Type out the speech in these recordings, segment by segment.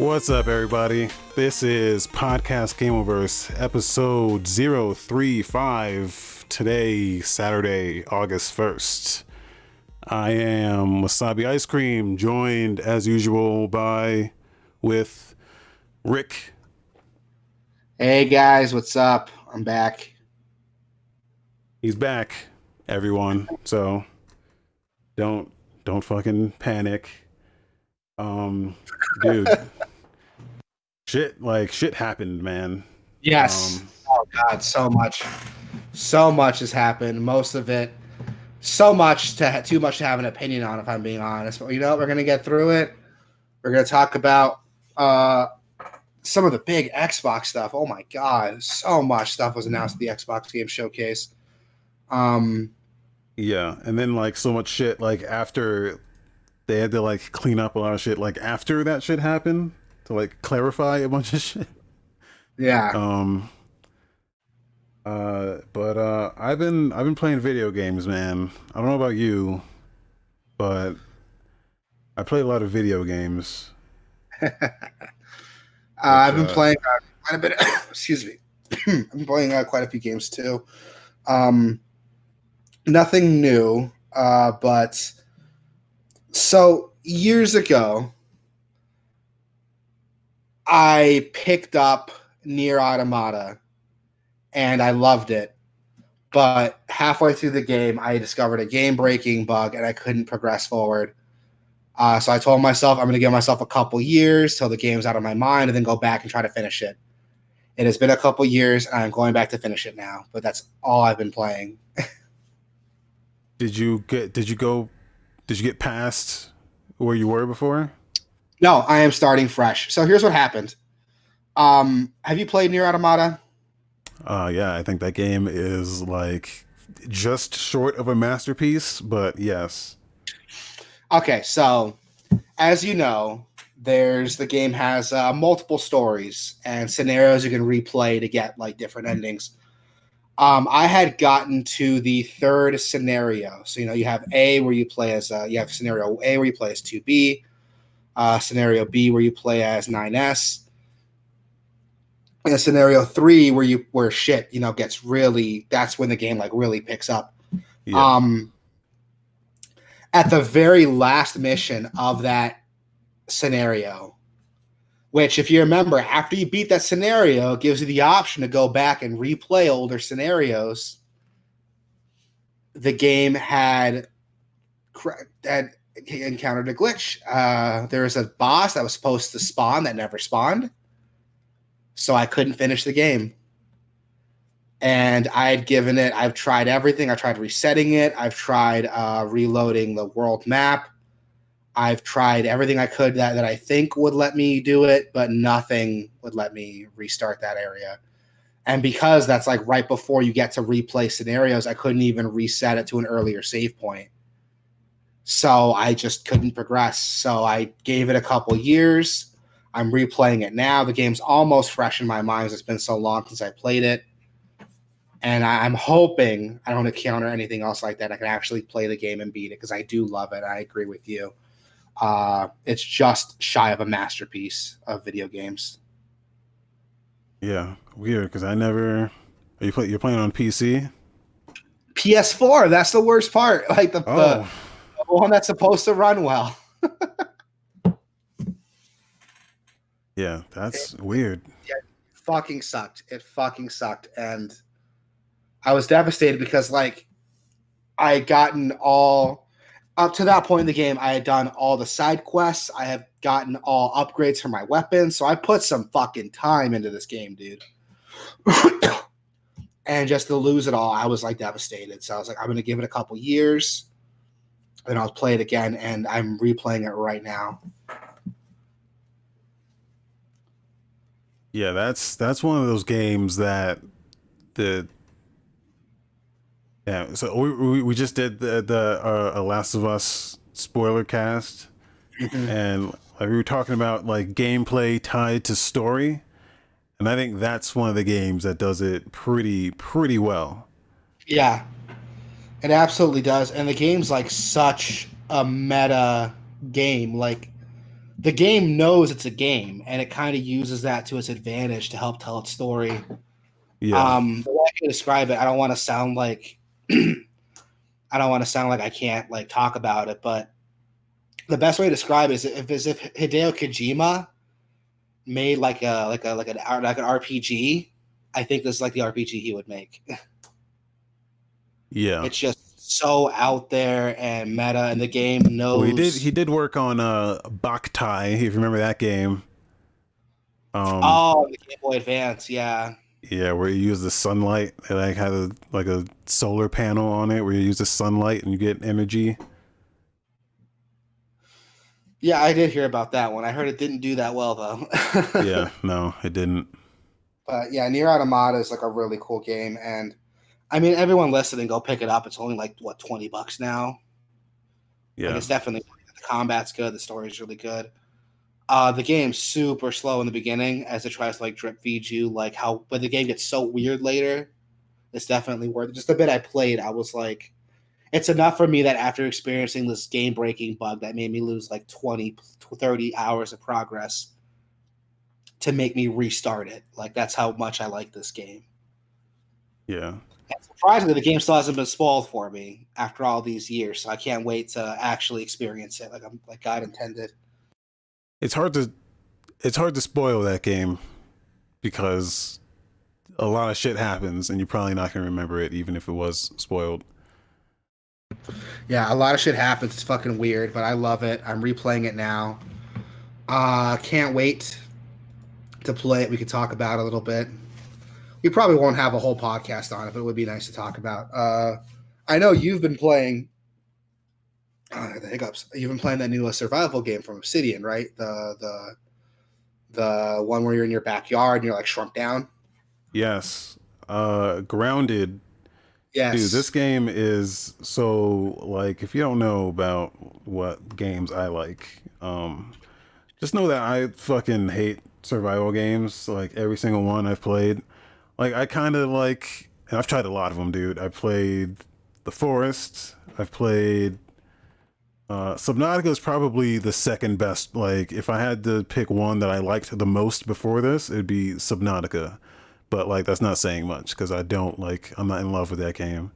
What's up, everybody? This is Podcast Gameoverse, episode 035. Today, Saturday, August 1st. I am Wasabi Ice Cream, joined as usual by with Rick. Hey guys, what's up? I'm back. He's back, everyone. So don't don't fucking panic. Um dude. Shit like shit happened, man. Yes. Um, oh God, so much, so much has happened. Most of it, so much to ha- too much to have an opinion on. If I'm being honest, but you know, we're gonna get through it. We're gonna talk about uh some of the big Xbox stuff. Oh my God, so much stuff was announced at the Xbox Game Showcase. Um, Yeah, and then like so much shit like after they had to like clean up a lot of shit like after that shit happened to like clarify a bunch of shit. yeah, Um uh but uh I've been I've been playing video games, man. I don't know about you, but I play a lot of video games. uh, I've been uh, playing uh, quite a bit. excuse me, I've been playing uh, quite a few games too. Um, nothing new, uh, but so years ago, I picked up Nier Automata, and I loved it. But halfway through the game, I discovered a game-breaking bug, and I couldn't progress forward. Uh, so I told myself I'm going to give myself a couple years till the game's out of my mind, and then go back and try to finish it. It has been a couple years, and I'm going back to finish it now. But that's all I've been playing. Did you get did you go did you get past where you were before? No, I am starting fresh. So here's what happened. Um, have you played Nier Automata? Uh yeah, I think that game is like just short of a masterpiece, but yes. Okay, so as you know, there's the game has uh, multiple stories and scenarios you can replay to get like different endings. Um, I had gotten to the third scenario. So you know you have A where you play as uh, you have scenario A where you play as two B, uh, scenario B where you play as nine S, and scenario three where you where shit you know gets really that's when the game like really picks up. Yeah. Um, at the very last mission of that scenario, which, if you remember, after you beat that scenario, it gives you the option to go back and replay older scenarios. The game had had encountered a glitch. Uh, there was a boss that was supposed to spawn that never spawned, so I couldn't finish the game and I had given it. I've tried everything. I tried resetting it. I've tried uh, reloading the world map. I've tried everything I could that, that I think would let me do it, but nothing would let me restart that area. And because that's like right before you get to replay scenarios, I couldn't even reset it to an earlier save point. So I just couldn't progress. So I gave it a couple years. I'm replaying it now. The game's almost fresh in my mind. It's been so long since I played it and I, I'm hoping I don't encounter anything else like that. I can actually play the game and beat it because I do love it. I agree with you. Uh, it's just shy of a masterpiece of video games. Yeah, weird because I never. Are you play? You're playing on PC? PS4, that's the worst part. Like the, Oh, the one that's supposed to run well. yeah, that's weird. fucking sucked. It fucking sucked. And I was devastated because like I had gotten all up to that point in the game, I had done all the side quests. I have gotten all upgrades for my weapons. So I put some fucking time into this game, dude. and just to lose it all, I was like devastated. So I was like, I'm gonna give it a couple years and I'll play it again. And I'm replaying it right now. Yeah, that's that's one of those games that the yeah. So we we, we just did the the uh, Last of Us spoiler cast, and like, we were talking about like gameplay tied to story, and I think that's one of the games that does it pretty pretty well. Yeah, it absolutely does. And the game's like such a meta game. Like the game knows it's a game and it kind of uses that to its advantage to help tell its story. Yeah. Um, the way I can describe it, I don't want to sound like I don't want to sound like I can't like talk about it, but the best way to describe it is if is if Hideo Kojima made like a like a like an like an RPG. I think this is like the RPG he would make. yeah. It's just so out there and meta, and the game knows. Well, he did he did work on uh Boktai, if you remember that game. Um oh, the Game Boy Advance, yeah. Yeah, where you use the sunlight. It like had a like a solar panel on it where you use the sunlight and you get energy. Yeah, I did hear about that one. I heard it didn't do that well though. yeah, no, it didn't. But yeah, Nier Automata is like a really cool game, and I mean, everyone listening, go pick it up. It's only like what twenty bucks now. Yeah, like, it's definitely the combat's good. The story's really good. Uh, the game's super slow in the beginning as it tries to like drip feed you, like how, but the game gets so weird later. It's definitely worth it. Just a bit I played, I was like, it's enough for me that after experiencing this game breaking bug that made me lose like 20, 30 hours of progress to make me restart it. Like, that's how much I like this game. Yeah. And surprisingly, the game still hasn't been spoiled for me after all these years. So I can't wait to actually experience it like I'm like God intended it's hard to it's hard to spoil that game because a lot of shit happens and you're probably not going to remember it even if it was spoiled. Yeah, a lot of shit happens. It's fucking weird, but I love it. I'm replaying it now. Uh can't wait to play it. We could talk about it a little bit. We probably won't have a whole podcast on it, but it would be nice to talk about. Uh I know you've been playing uh, the hiccups. You've been playing that new uh, survival game from Obsidian, right? The the the one where you're in your backyard and you're like shrunk down. Yes. Uh grounded. Yes. Dude, this game is so like if you don't know about what games I like, um just know that I fucking hate survival games, like every single one I've played. Like I kind of like and I've tried a lot of them, dude. I played The Forest, I've played uh, Subnautica is probably the second best. Like, if I had to pick one that I liked the most before this, it'd be Subnautica. But like, that's not saying much because I don't like. I'm not in love with that game.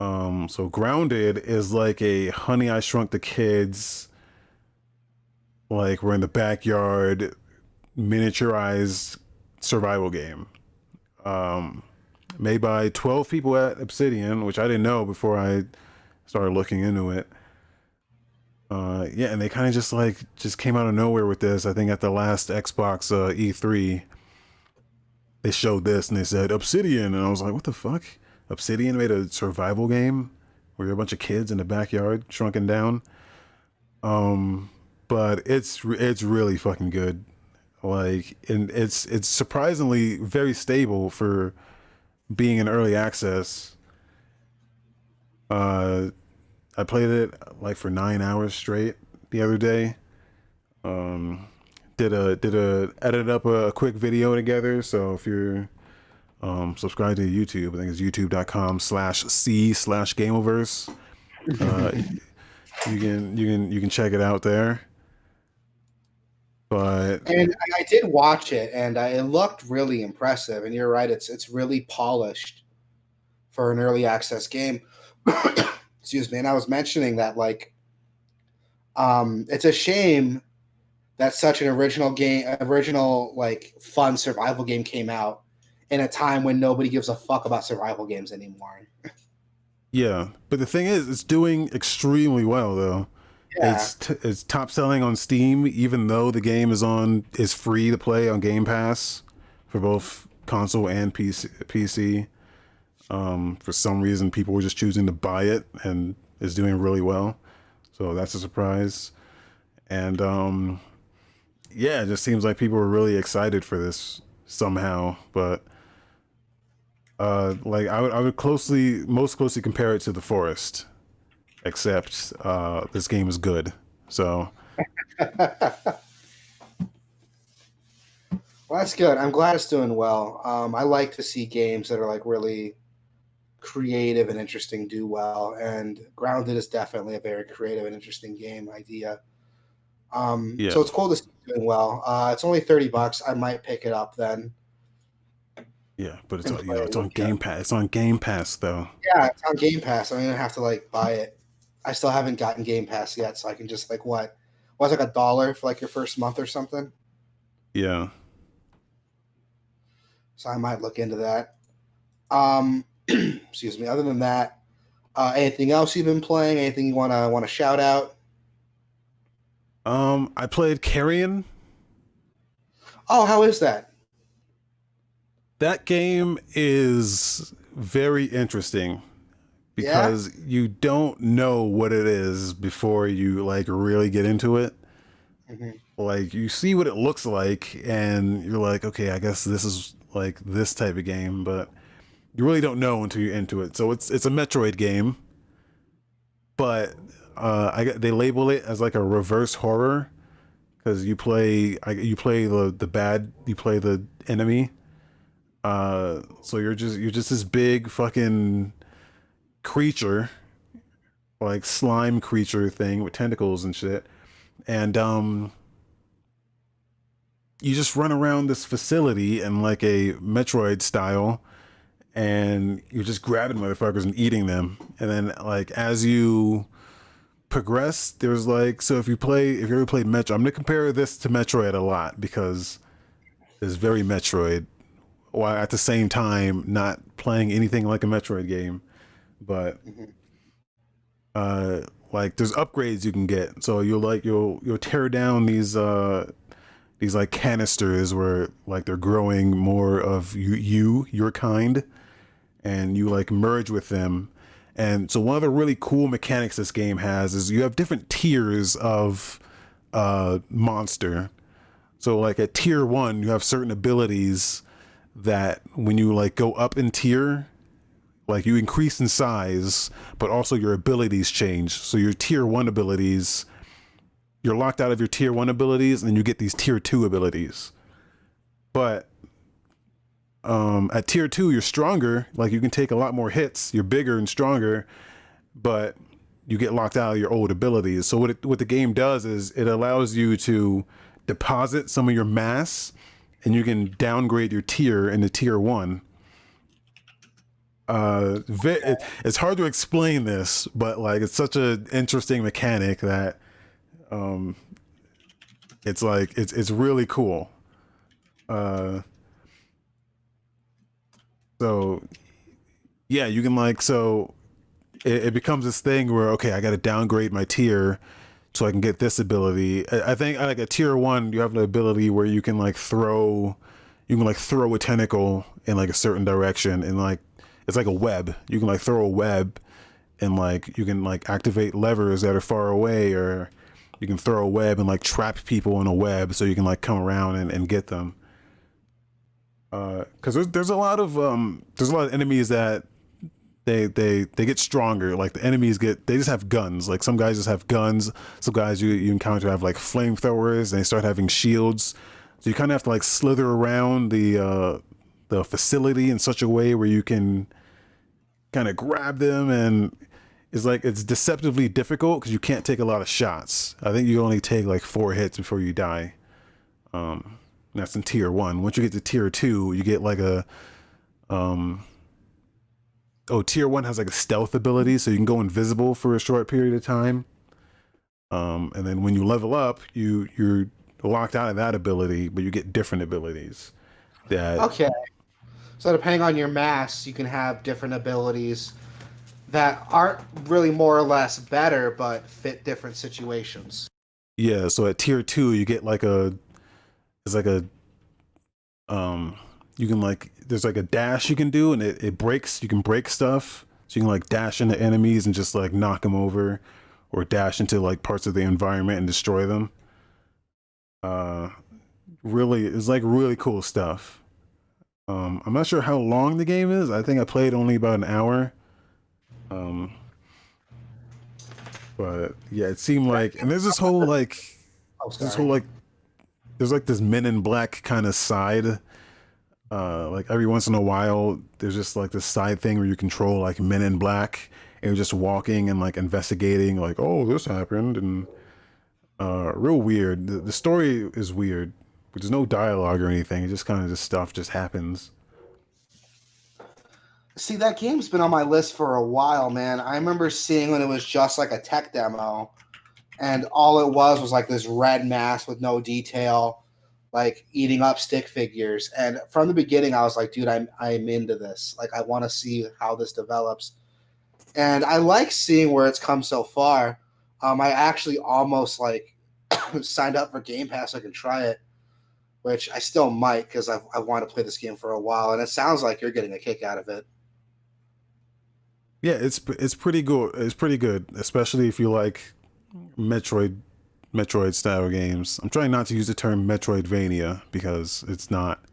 Um, so Grounded is like a Honey I Shrunk the Kids. Like we're in the backyard, miniaturized survival game. Um, made by 12 people at Obsidian, which I didn't know before I started looking into it. Uh, yeah, and they kind of just like just came out of nowhere with this. I think at the last Xbox uh, E3, they showed this and they said Obsidian, and I was like, what the fuck? Obsidian made a survival game where you're a bunch of kids in the backyard shrunken down. Um, but it's it's really fucking good. Like, and it's it's surprisingly very stable for being in early access. Uh, I played it like for nine hours straight the other day. Um, did a did a edited up a, a quick video together. So if you're um, subscribed to YouTube, I think it's youtube.com slash c slash gameoverse. Uh, you can you can you can check it out there. But and I did watch it, and I, it looked really impressive. And you're right; it's it's really polished for an early access game. excuse me and i was mentioning that like um it's a shame that such an original game original like fun survival game came out in a time when nobody gives a fuck about survival games anymore yeah but the thing is it's doing extremely well though yeah. it's t- it's top selling on steam even though the game is on is free to play on game pass for both console and pc pc um, for some reason, people were just choosing to buy it, and it's doing really well. So that's a surprise. And um, yeah, it just seems like people were really excited for this somehow. But uh, like I would, I would closely, most closely compare it to The Forest, except uh, this game is good. So. well, that's good. I'm glad it's doing well. Um, I like to see games that are like really creative and interesting do well. And Grounded is definitely a very creative and interesting game idea. Um, Yeah. So it's cool to see it doing well. Uh, it's only thirty bucks. I might pick it up then. Yeah, but it's on, you know, it's on Game Pass. It's on Game Pass though. Yeah, it's on Game Pass. I'm gonna have to like buy it. I still haven't gotten Game Pass yet, so I can just like what was like a dollar for like your first month or something. Yeah. So I might look into that. Um, excuse me. Other than that, uh, anything else you've been playing? Anything you wanna want to shout out? Um, I played Carrion. Oh, how is that? That game is very interesting Yeah? because you don't know what it is before you like really get into it. Mhm. Like you see what it looks like and you're like, okay, I guess this is like this type of game, but you really don't know until you're into it. So it's it's a Metroid game, but uh, I they label it as like a reverse horror because you play I, you play the the bad you play the enemy. Uh, so you're just you're just this big fucking creature, like slime creature thing with tentacles and shit, and um, you just run around this facility in like a Metroid style, and you're just grabbing motherfuckers and eating them, and then like as you progress, there's like so if you play if you ever played Metro, I'm gonna compare this to Metroid a lot because it's very Metroid while at the same time not playing anything like a Metroid game. But Mhm. uh like there's upgrades you can get. So you'll like you'll you'll tear down these uh these like canisters where like they're growing more of you you, your kind, and you like merge with them. And so one of the really cool mechanics this game has is you have different tiers of uh monster. So like at tier one, you have certain abilities that when you like go up in tier, like you increase in size, but also your abilities change. So your tier one abilities, you're locked out of your tier one abilities, and you get these tier two abilities. But um, at tier two, you're stronger. Like you can take a lot more hits. You're bigger and stronger, but you get locked out of your old abilities. So what it, what the game does is it allows you to deposit some of your mass, and you can downgrade your tier into tier one. Uh, it's hard to explain this, but like it's such an interesting mechanic that, um, it's like it's it's really cool. Uh, so yeah, you can like so it, it becomes this thing where okay, I got to downgrade my tier so I can get this ability. I, I think like a tier one, you have the ability where you can like throw, you can like throw a tentacle in like a certain direction and like it's like a web. You can like throw a web and like you can like activate levers that are far away or you can throw a web and like trap people in a web so you can like come around and, and get them. Uh, cause there's, there's a lot of, um, there's a lot of enemies that they, they, they get stronger. Like the enemies get, they just have guns. Like some guys just have guns. Some guys you, you encounter have like flamethrowers and they start having shields. So you kind of have to like slither around the, uh, the facility in such a way where you can kind of grab them and it's like it's deceptively difficult because you can't take a lot of shots. I think you only take like four hits before you die. Um, that's in tier one. Once you get to tier two, you get like a um. Oh, tier one has like a stealth ability, so you can go invisible for a short period of time. Um, and then when you level up, you you're locked out of that ability, but you get different abilities. That Okay. So depending on your mass, you can have different abilities that aren't really more or less better, but fit different situations. Yeah, so at tier two, you get like a, it's like a, um, you can like, there's like a dash you can do, and it, it breaks. You can break stuff, so you can like dash into enemies and just like knock them over, or dash into like parts of the environment and destroy them. Uh, really, it's like really cool stuff. Um, I'm not sure how long the game is. I think I played only about an hour. Um, but yeah, it seemed like, and there's this whole like Oh, this whole like there's like this men in black kind of side uh like every once in a while there's just like this side thing where you control like men in black and you're just walking and like investigating like oh this happened and Uh, real weird. The, the story is weird. There's no dialogue or anything. It just kind of just stuff just happens. See, that game's been on my list for a while, man. I remember seeing when it was just like a tech demo, and all it was was like this red mass with no detail, like eating up stick figures. And from the beginning, I was like, dude, I'm I'm into this. Like, I want to see how this develops. And I like seeing where it's come so far. Um, I actually almost like signed up for Game Pass so I can try it, which I still might because I I want to play this game for a while. And it sounds like you're getting a kick out of it. Yeah, it's it's pretty good. It's pretty good, especially if you like Metroid Metroid style games. I'm trying not to use the term Metroidvania because it's not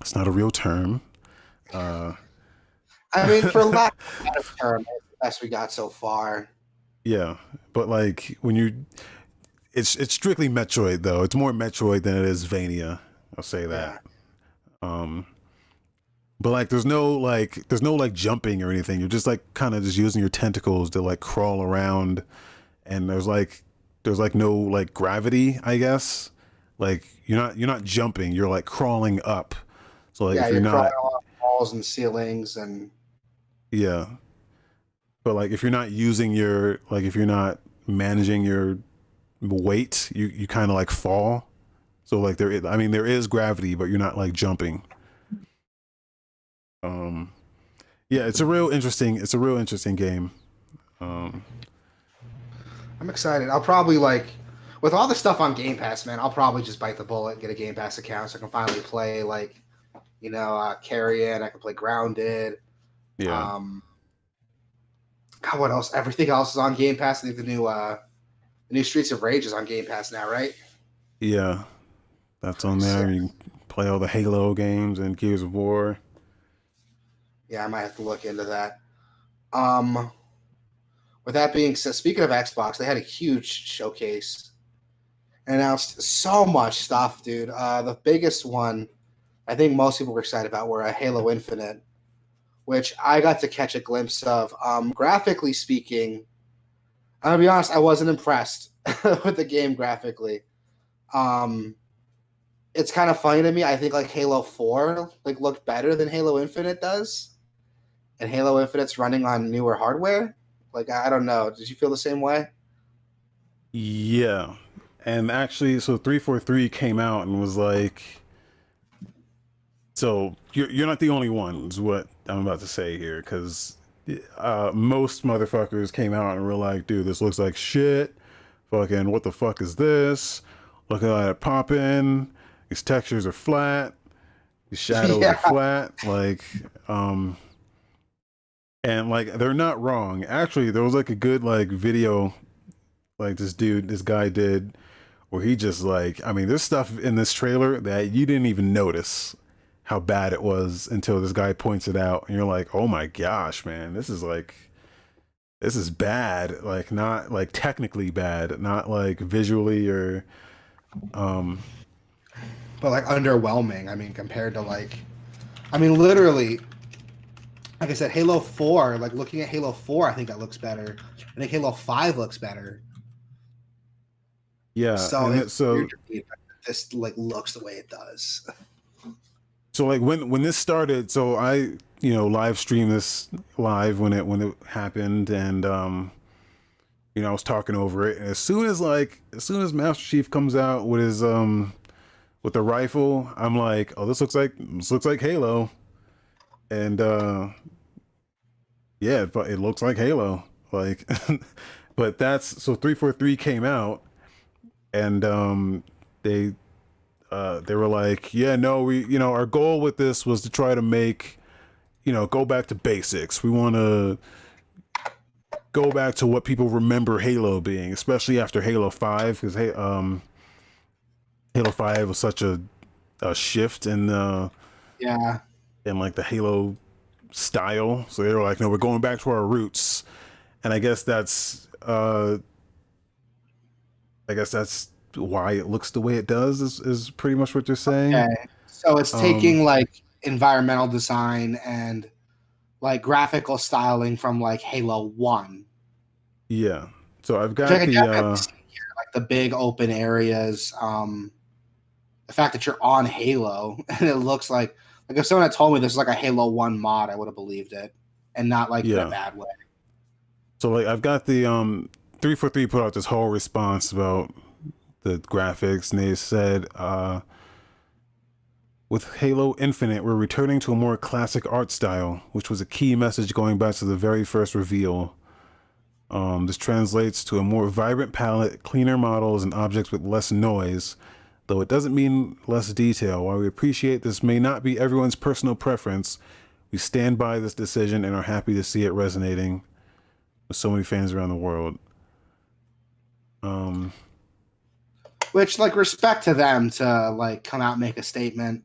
it's not a real term. Uh, I mean, for lack of a better term, it's the best we got so far. yeah, but like when you, it's it's strictly Metroid though. It's more Metroid than it is Vania. I'll say that. Um, but like, there's no like, there's no like jumping or anything. You're just like kind of just using your tentacles to like crawl around, and there's like, there's like no like gravity, I guess. Like you're not you're not jumping. You're like crawling up. So like yeah, if you're, you're not, walls and ceilings, and yeah. But like if you're not using your like if you're not managing your weight, you you kind of like fall. So like there, is, I mean, there is gravity, but you're not like jumping. Um, yeah, it's a real interesting. It's a real interesting game. Um, I'm excited. I'll probably like with all the stuff on Game Pass, man. I'll probably just bite the bullet, get a Game Pass account, so I can finally play like, you know, uh, Carrion. I can play Grounded. yeah, Um, God, what else? Everything else is on Game Pass. I think the new uh, the new Streets of Rage is on Game Pass now, right? yeah, that's on there. You can play all the Halo games and Gears of War. Yeah, I might have to look into that. Um, with that being said, speaking of Xbox, they had a huge showcase and announced so much stuff, dude. Uh, the biggest one I think most people were excited about were a Halo Infinite, which I got to catch a glimpse of. Um, graphically speaking, Gonna be honest, I wasn't impressed with the game graphically. Um, it's kind of funny to me. I think like Halo Four like looked better than Halo Infinite does, and Halo Infinite's running on newer hardware. Like I don't know. Did you feel the same way? Yeah. And actually, so 343 came out and was like, so you're, you're not the only one, is what I'm about to say here, because uh, most motherfuckers came out and were like, dude, this looks like shit. Fucking, what the fuck is this? Look at that popping. These textures are flat. These shadows Yeah. are flat. Like, um, and like, they're not wrong. Actually, there was like a good, like, video like this dude, this guy did, where he just like, I mean, there's stuff in this trailer that you didn't even notice how bad it was until this guy points it out, and you're like, oh my gosh, man, this is like, this is bad, like not like technically bad, not like visually or, um, But like underwhelming. I mean, compared to like, I mean, literally, like I said, Halo Four. Like looking at Halo Four, I think that looks better. I think Halo Five looks better. yeah. so it- so weird to me that this like looks the way it does. so like when when this started so i you know live streamed this live when it when it happened and um you know i was talking over it. And as soon as like as soon as master chief comes out with his um with the rifle i'm like oh this looks like this looks like halo. And uh yeah but it looks like halo. Like but that's so 343 came out and um they uh, they were like, yeah, no, we, you know, our goal with this was to try to make, you know, go back to basics. We want to go back to what people remember Halo being, especially after Halo Five, because hey, um, Halo Five was such a, a shift in the Yeah, in like the Halo style. So they were like, no, we're going back to our roots, and I guess that's, uh, I guess that's why it looks the way it does. Is is pretty much what you're saying. Okay. So it's Um, taking like environmental design and like graphical styling from like Halo One. Yeah. So I've got the uh here. Like the big open areas. Um, the fact that you're on Halo and it looks like like if someone had told me this is like a Halo One mod, I would have believed it, and not like Yeah. in a bad way. So like I've got the um three four three put out this whole response about the graphics and they said uh with Halo Infinite, we're returning to a more classic art style, which was a key message going back to the very first reveal. Um, this translates to a more vibrant palette, cleaner models, and objects with less noise, though it doesn't mean less detail. While we appreciate this may not be everyone's personal preference, we stand by this decision and are happy to see it resonating with so many fans around the world. Um, Which like respect to them to like come out and make a statement.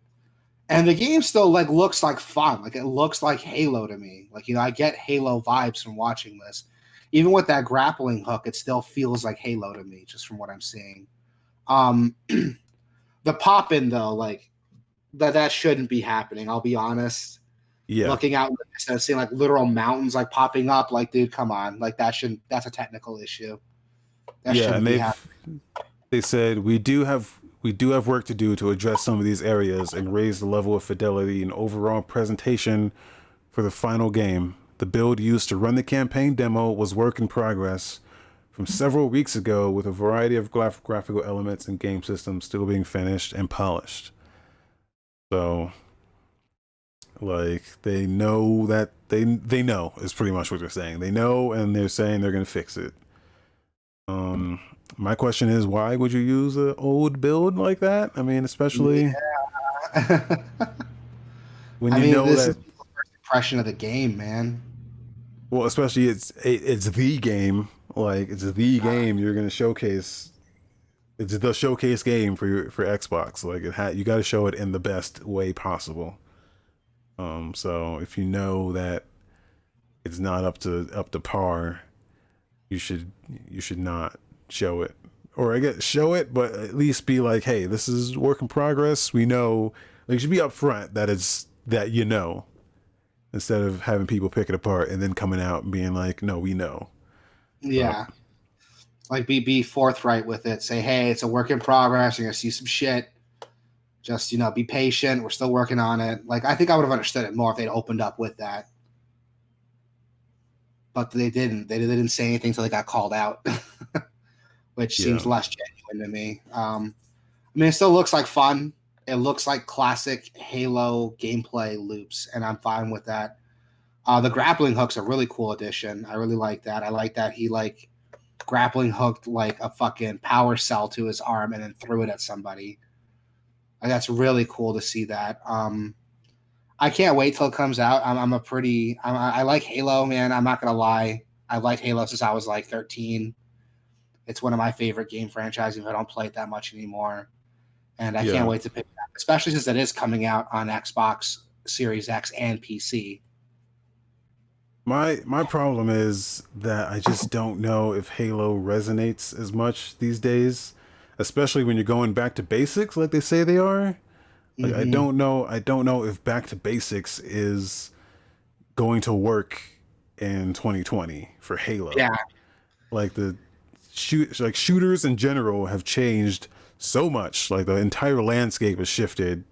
And the game still like looks like fun. Like it looks like Halo to me. Like you know, I get Halo vibes from watching this. Even with that grappling hook, it still feels like Halo to me, just from what I'm seeing. Um the pop in though, like that that shouldn't be happening. I'll be honest. yeah, Looking out and seeing like literal mountains like popping up, like dude, come on, like that shouldn't. That's a technical issue. That yeah, shouldn't and be they said we do have we do have work to do to address some of these areas and raise the level of fidelity and overall presentation for the final game. The build used to run the campaign demo was work in progress from several weeks ago with a variety of graph- graphical elements and game systems still being finished and polished. So like they know that they they know is pretty much what they're saying. They know and they're saying they're going to fix it. Um my question is why would you use an old build like that? I mean, especially when I you mean, know this that is the first impression of the game, man. well, especially it's it, it's the game, like it's the game you're to showcase it's the showcase game for your for Xbox. Like it had you got to show it in the best way possible. Um so if you know that it's not up to up to par, you should you should not show it. Or I guess show it, but at least be like, hey, this is work in progress. We know like you should be upfront that it's that you know. Instead of having people pick it apart and then coming out and being like, no, we know. Yeah. like be be forthright with it. Say, hey, it's a work in progress. You're gonna see some shit. Just you know, be patient. We're still working on it. Like I think I would have understood it more if they'd opened up with that. But they didn't. They, they didn't say anything until they got called out, which seems Yeah. less genuine to me. Um, I mean, it still looks like fun. It looks like classic Halo gameplay loops, and I'm fine with that. Uh, the grappling hook's a really cool addition. I really like that. I like that he like grappling hooked like a fucking power cell to his arm and then threw it at somebody. Like, that's really cool to see that. Um, I can't wait till it comes out. I'm, I'm a pretty. I'm, I like Halo, man. I'm not gonna lie. I've liked Halo since I was like 13. It's one of my favorite game franchises. I don't play it that much anymore, and I Yeah. can't wait to pick it up, especially since it is coming out on Xbox Series X and PC. My my problem is that I just don't know if Halo resonates as much these days, especially when you're going back to basics like they say they are. Like I Mhm. don't know I don't know if back to basics is going to work in 2020 for Halo. Yeah. Like the shoot like shooters in general have changed so much. Like the entire landscape has shifted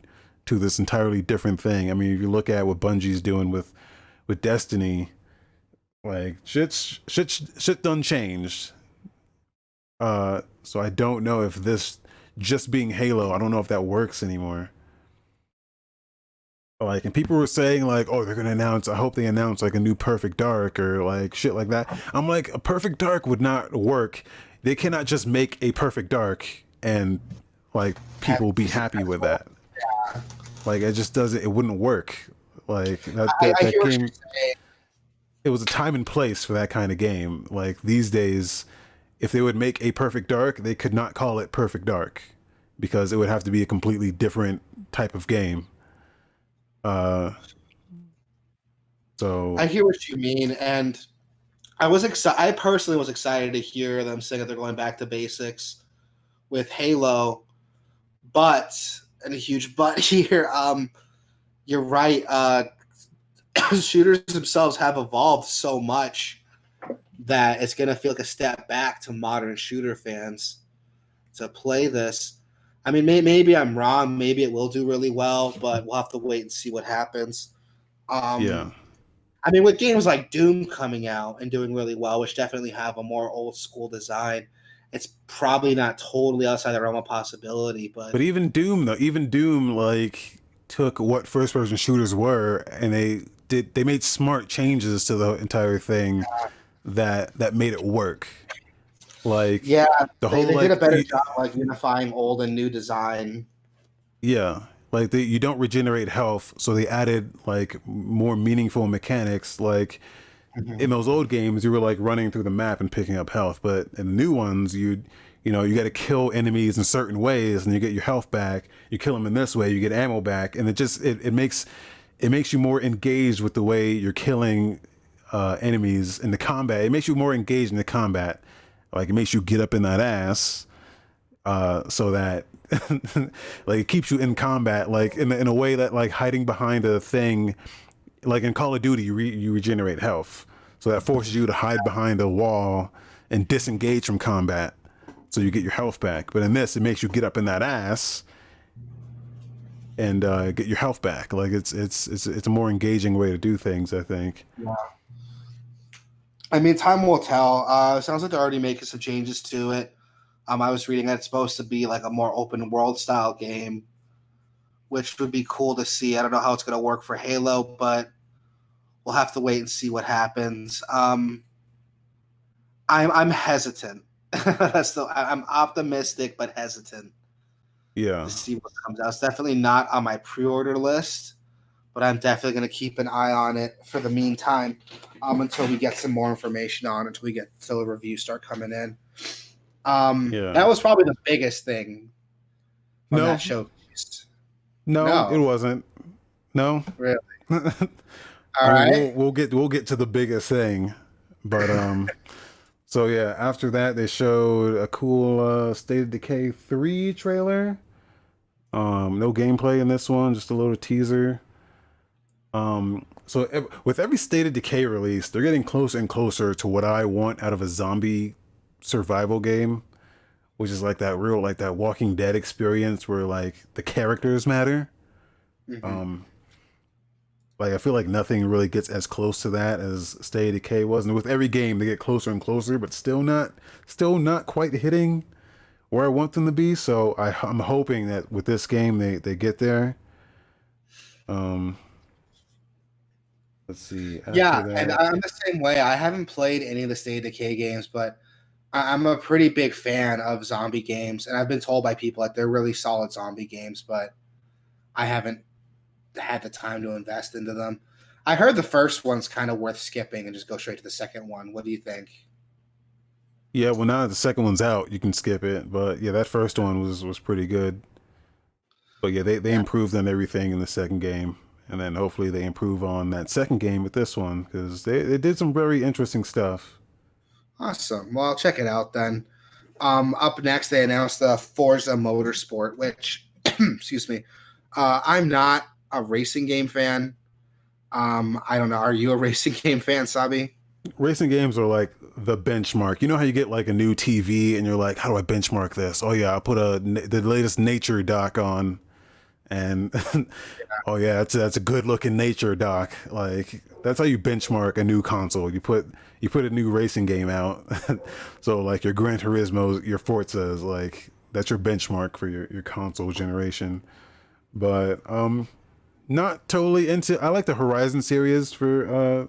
to this entirely different thing. I mean, if you look at what Bungie's doing with with Destiny, like shit's shit shit done changed. Uh, so I don't know if this just being Halo, I don't know if that works anymore. Like, and people were saying like, oh, they're gonna announce. I hope they announce like a new Perfect Dark or like shit like that. I'm like, a Perfect Dark would not work. They cannot just make a Perfect Dark and like people be happy with that. Like it just doesn't. It wouldn't work. Like that, that, I that game it was a time and place for that kind of game. Like these days, if they would make a Perfect Dark, they could not call it Perfect Dark because it would have to be a completely different type of game. Uh, so I hear what you mean, and I was excited. I personally was excited to hear them say that they're going back to basics with Halo, but and a huge but here. Um, you're right. Uh, shooters themselves have evolved so much that it's going to feel like a step back to modern shooter fans. to play this. I mean, may, maybe I'm wrong. Maybe it will do really well, but we'll have to wait and see what happens. Um, yeah. I mean, with games like Doom coming out and doing really well, which definitely have a more old school design, it's probably not totally outside the realm of possibility. But But even Doom though, even Doom like took what first person shooters were and they did they made smart changes to the entire thing that that made it work. Like yeah, the they, whole they like, did a better job like unifying old and new design. Yeah, like they, you don't regenerate health, so they added like more meaningful mechanics. Like Mhm. in those old games, you were like running through the map and picking up health, but in the new ones, you you know you got to kill enemies in certain ways, and you get your health back. You kill them in this way, you get ammo back, and it just it, it makes it makes you more engaged with the way you're killing uh, enemies in the combat. It makes you more engaged in the combat. Like it makes you get up in that ass uh, so that like it keeps you in combat, like in in a way that like hiding behind a thing, like in Call of Duty, you re- you regenerate health, so that forces you to hide behind a wall and disengage from combat, so you get your health back. But in this, it makes you get up in that ass and uh, get your health back. Like it's it's it's it's a more engaging way to do things. I think. I mean, time will tell. Uh, sounds like they're already making some changes to it. Um, I was reading that it's supposed to be like a more open world style game, which would be cool to see. I don't know how it's going to work for Halo, but we'll have to wait and see what happens. Um, I'm I'm hesitant. That's the I- I'm optimistic but hesitant Yeah. to see what comes out. It's definitely not on my pre-order list, but I'm definitely going to keep an eye on it for the meantime um, until we get some more information on until we get until the reviews start coming in. Um, Yeah. that was probably the biggest thing No. that showcase. No, No. it wasn't. No. Really? All All right. We'll, we'll get we'll get to the biggest thing, but um, so yeah. After that, they showed a cool uh, State of Decay three trailer. Um, no gameplay in this one, just a little teaser. Um, so ev- with every State of Decay release, they're getting closer and closer to what I want out of a zombie survival game, which is like that real like that Walking Dead experience where like the characters matter. Mhm. Um, like I feel like nothing really gets as close to that as State of Decay was, and with every game they get closer and closer, but still not, still not quite hitting where I want them to be. So I, I'm hoping that with this game they they get there. Um, let's see. yeah, that- and I'm the same way. I haven't played any of the State of Decay games, but I'm a pretty big fan of zombie games, and I've been told by people that they're really solid zombie games, but I haven't had the time to invest into them. I heard the first one's kind of worth skipping and just go straight to the second one. What do you think? Yeah, well now that the second one's out, you can skip it. But yeah, that first one was was pretty good. But yeah, they, they improved on everything in the second game. And then hopefully they improve on that second game with this one because they, they did some very interesting stuff. Awesome. Well, I'll check it out then. Um, up next, they announced the Forza Motorsport, which, excuse me, uh, I'm not a racing game fan. Um, I don't know. Are you a racing game fan, Sabi? Racing games are like the benchmark. You know how you get like a new TV and you're like, how do I benchmark this? Oh yeah, I'll put a the latest nature doc on, and oh yeah, that's that's a good looking nature doc. Like that's how you benchmark a new console. You put you put a new racing game out. so like your Gran Turismo, your Forzas, like that's your benchmark for your your console generation. But um, not totally into. I like the Horizon series for uh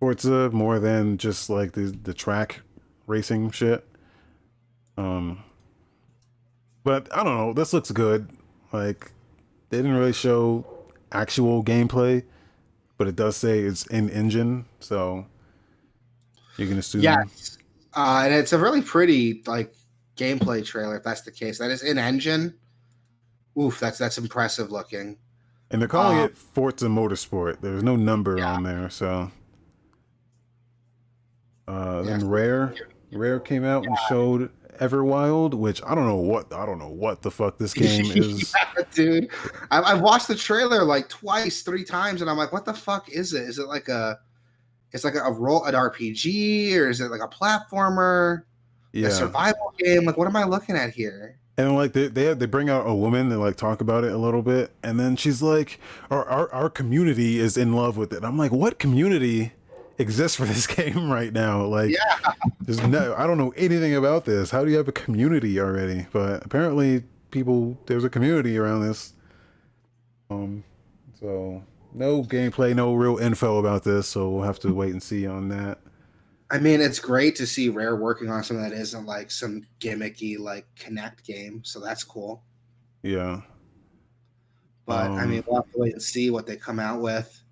Forza more than just like the the track racing shit. Um, but I don't know. This looks good. Like they didn't really show actual gameplay, but it does say it's in engine, so you can assume. Yes. Uh, and it's a really pretty like gameplay trailer. If that's the case, that is in engine. Oof, that's that's impressive looking. And they're calling Um, it Forza Motorsport. There's no number Yeah. on there, so. Uh, Yes. then Rare, Rare came out and showed Everwild, which I don't know what I don't know what the fuck this game is. Yeah, dude. I, I've watched the trailer like twice, three times, and I'm like, what the fuck is it? Is it like a, it's like a role an RPG or is it like a platformer? Yeah. A survival game. Like, what am I looking at here? And like they they they bring out a woman they like talk about it a little bit, and then she's like, "Our our, our community is in love with it." I'm like, "What community exists for this game right now?" Like, Yeah. there's no, I don't know anything about this. How do you have a community already? But apparently, people there's a community around this. Um, so no gameplay, no real info about this, so we'll have to wait and see on that. I mean, it's great to see Rare working on something that isn't like some gimmicky like Kinect game. So that's cool. Yeah. But I Um, mean, we'll have to wait and see what they come out with.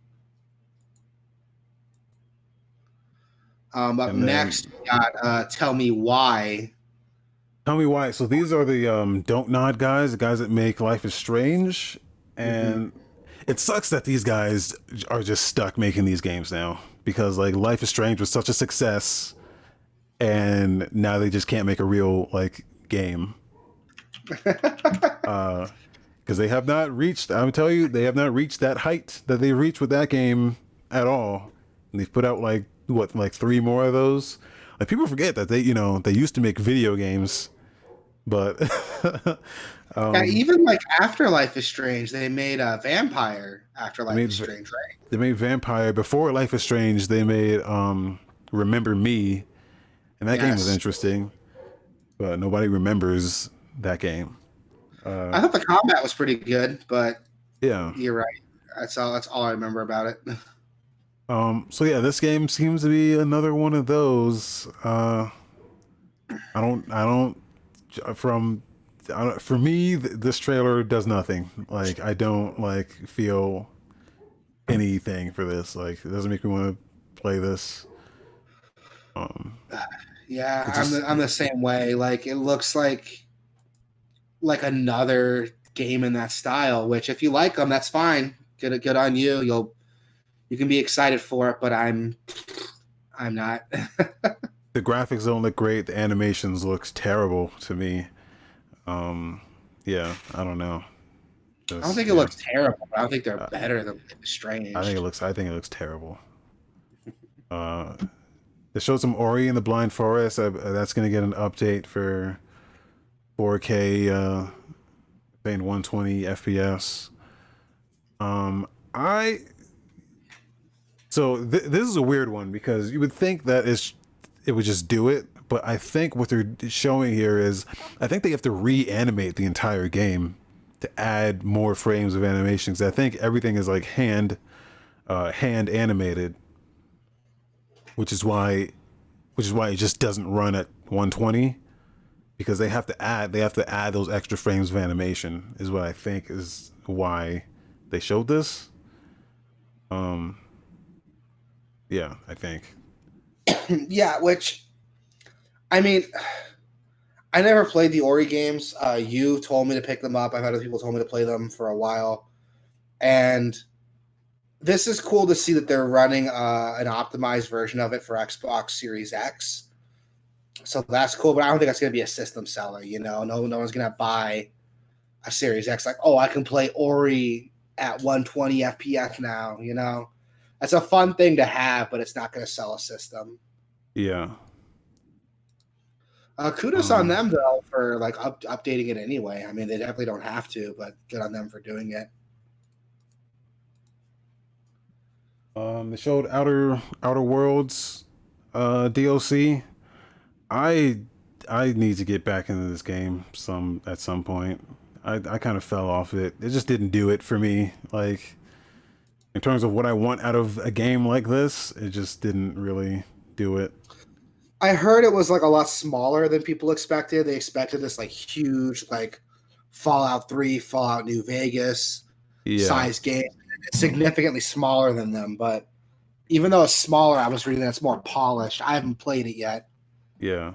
Um, up then- next, we got uh, Tell Me Why. Tell me why. So these are the um, Don't Nod guys, the guys that make Life is Strange, and it sucks that these guys are just stuck making these games now because like Life is Strange was such a success, and now they just can't make a real like game. uh, because they have not reached. I'm tell you, they have not reached that height that they reached with that game at all. And they've put out like what, like three more of those. Like people forget that they, you know, they used to make video games, but um, yeah, even like after Life is Strange, they made a Vampyr after Life made is Strange, right? they made Vampyr before Life is Strange. They made um Remember Me, and that game was interesting, but nobody remembers that game. Uh, I thought the combat was pretty good, but yeah. you're right. That's all. That's all I remember about it. Um, so yeah, this game seems to be another one of those. Uh, I don't, I don't, from, I don't, for me, th- this trailer does nothing. Like, I don't like feel anything for this. Like, it doesn't make me want to play this. Um, Yeah, It's I'm the, I'm the same way. Like it looks like like another game in that style. Which, if you like them, that's fine. Good, good on you. You'll you can be excited for it, but I'm I'm not. the graphics don't look great. The animations looks terrible to me. Um, yeah, I don't know. I don't think it looks terrible. But I don't think they're Uh, better than Strange. I think it looks. I think it looks terrible. Uh, they showed some Ori in the Blind Forest. Uh, that's going to get an update for 4K, uh, paying 120 FPS. Um, I. So th- this is a weird one because you would think that it's it would just do it, but I think what they're showing here is I think they have to reanimate the entire game to add more frames of animations. I think everything is like hand uh, hand animated, which is why which is why it just doesn't run at 120 because they have to add they have to add those extra frames of animation is what I think is why they showed this. Um yeah, I think. yeah, which I mean, I never played the Ori games. Uh, you told me to pick them up. I've had other people told me to play them for a while, and this is cool to see that they're running uh, an optimized version of it for Xbox Series X. So that's cool, but I don't think that's going to be a system seller. You know, no, no one's going to buy a Series X like, oh, I can play Ori at 120 FPS now. You know, that's a fun thing to have, but it's not going to sell a system. Yeah. Uh, kudos Um, on them though for like up, updating it anyway. I mean, they definitely don't have to, but good on them for doing it. Um, they showed Outer Outer Worlds uh, DLC. I I need to get back into this game some at some point. I I kind of fell off it. It just didn't do it for me. Like in terms of what I want out of a game like this, it just didn't really do it. I heard it was like a lot smaller than people expected. They expected this like huge like Fallout Three, Fallout New Vegas Yeah. size game. It's significantly smaller than them, but even though it's smaller, I was reading that it's more polished. I haven't played it yet, Yeah.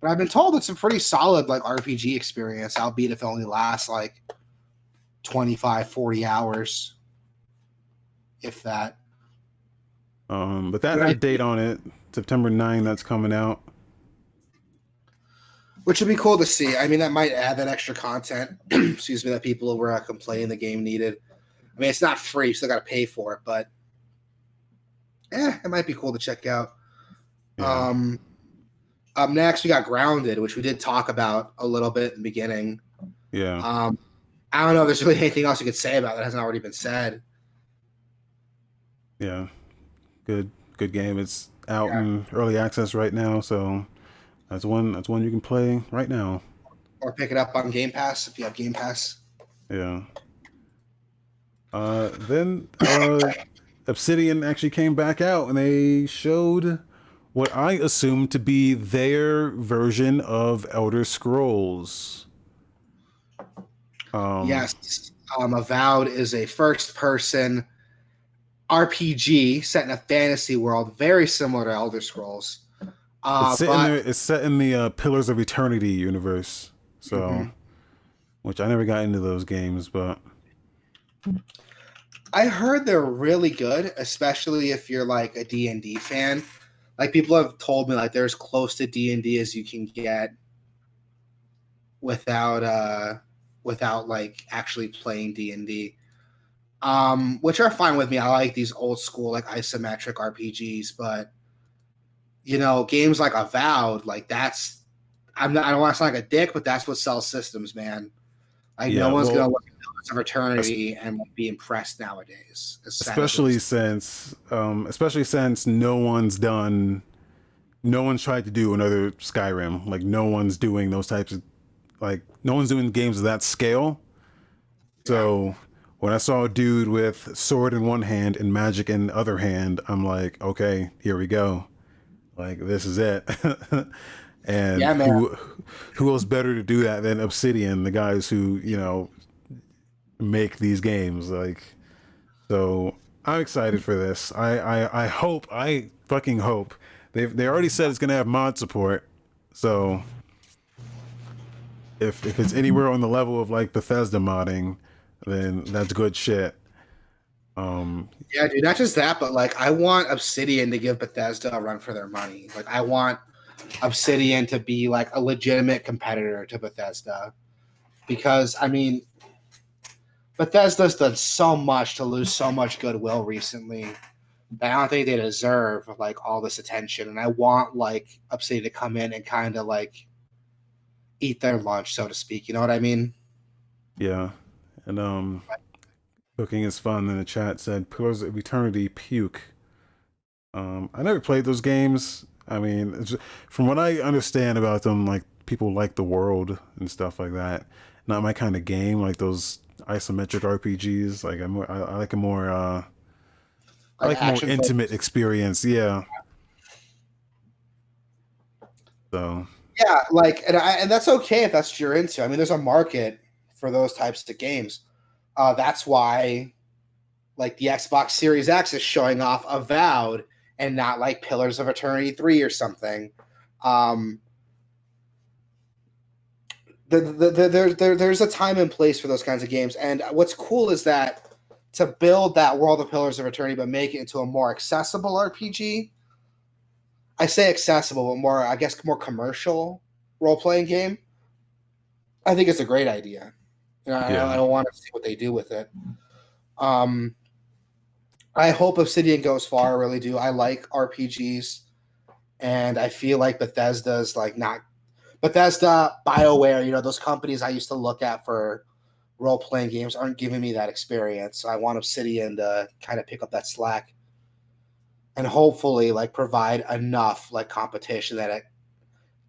but I've been told it's a pretty solid like RPG experience, albeit if it only lasts like 25, 40 hours, if that. Um, but that Right. date on it, September 9, that's coming out. which would be cool to see. I mean, that might add that extra content. excuse me, that people were uh, complaining the game needed. I mean, it's not free; you still got to pay for it, but eh, it might be cool to check out. Yeah. Um, Up next, we got Grounded, which we did talk about a little bit in the beginning. Yeah. Um, I don't know if there's really anything else you could say about that hasn't already been said. Yeah. Good good game. It's out Yeah. in early access right now, so that's one that's one you can play right now. Or pick it up on Game Pass if you have Game Pass. Yeah. Uh then uh Obsidian actually came back out and they showed what I assume to be their version of Elder Scrolls. Um yes. Um, Avowed is a first person RPG set in a fantasy world, very similar to Elder Scrolls. Uh, it's set, but- in the, it's set in the uh, Pillars of Eternity universe. So, Mhm. which I never got into those games, but I heard they're really good, especially if you're like a D&D fan. Like people have told me like they're as close to D&D as you can get without uh without like actually playing D&D. Um which are fine with me. I like these old school like isometric RPGs, but you know, games like Avowed, like that's I'm not I don't want to sound like a dick, but that's what sells systems, man. Like Yeah, no one's well- gonna look at Pillars of Eternity and be impressed nowadays. as sad as it especially since um especially since no one's done no one's tried to do another Skyrim. Like no one's doing those types of like no one's doing games of that scale. So when I saw a dude with sword in one hand and magic in the other hand, I'm like, okay, here we go. Like this is it. and Yeah, who who else better to do that than Obsidian, the guys who, you know, make these games like so I'm excited for this. I, I, I hope I fucking hope they they already said it's gonna have mod support. So if if it's anywhere on the level of like Bethesda modding, then that's good shit. Um, Yeah, dude, not just that, but like I want Obsidian to give Bethesda a run for their money. Like I want Obsidian to be like a legitimate competitor to Bethesda. Because I mean Bethesda's done so much to lose so much goodwill recently. I don't think they deserve like all this attention. And I want like Obsidian to come in and kind of like eat their lunch, so to speak. You know what I mean? yeah, and um, cooking is fun. In the chat said Pillars of Eternity puke. Um, I never played those games. I mean, it's, from what I understand about them, like people like the world and stuff like that. Not my kind of game, like those isometric RPGs. Like I'm, more, I, I like a more, uh, I like more action intimate experience. Yeah. So Yeah, like, and I, and that's okay if that's what you're into. I mean, there's a market for those types of games. Uh, that's why, like, the Xbox Series X is showing off Avowed and not like Pillars of Eternity three or something. Um, the, the, the, there, there, there's a time and place for those kinds of games, and what's cool is that to build that world of Pillars of Eternity, but make it into a more accessible RPG. I say accessible, but more, I guess, more commercial role playing game. I think it's a great idea. And I, Yeah. I, I want to see what they do with it. Um, I hope Obsidian goes far. I really do. I like RPGs, and I feel like Bethesda's like not Bethesda, Bioware. You know, those companies I used to look at for role playing games aren't giving me that experience. I want Obsidian to kind of pick up that slack and hopefully like provide enough like competition that it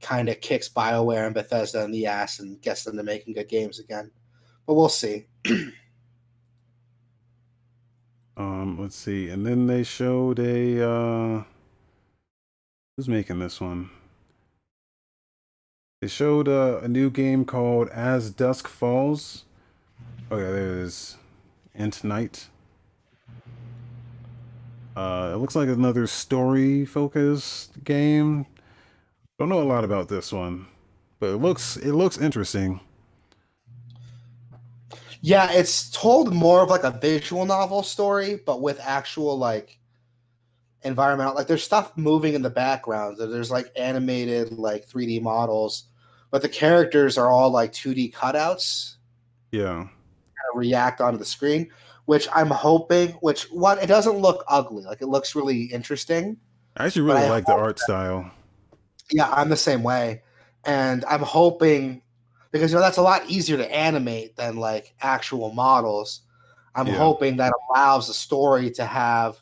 kind of kicks BioWare and Bethesda in the ass and gets them to making good games again. But we'll see. Um, let's see. And then they showed a uh who's making this one? They showed uh, a new game called As Dusk Falls. Oh yeah, there it is. Int Night. Uh, it looks like another story focused game. Don't know a lot about this one, but it looks it looks interesting. Yeah, it's told more of like a visual novel story, but with actual like environmental like there's stuff moving in the background. There's like animated like 3D models, but the characters are all like 2D cutouts. Yeah. react onto the screen, which I'm hoping. Which one? It doesn't look ugly. Like it looks really interesting. I actually really like the art style. Yeah, I'm the same way, and I'm hoping because you know that's a lot easier to animate than like actual models. I'm Yeah. hoping that allows the story to have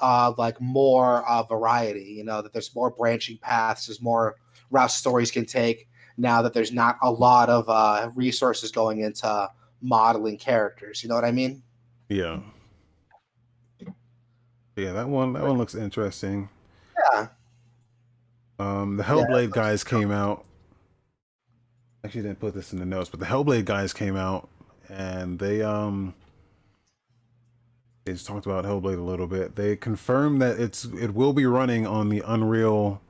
uh like more uh, variety. You know that there's more branching paths, there's more routes stories can take. Now that there's not a lot of uh, resources going into modeling characters, you know what I mean? Yeah. Yeah, that one that one looks interesting. Yeah. Um, the Hellblade guys came out. Actually, didn't put this in the notes, but the Hellblade guys came out and they um they just talked about Hellblade a little bit. They confirmed that it's it will be running on the Unreal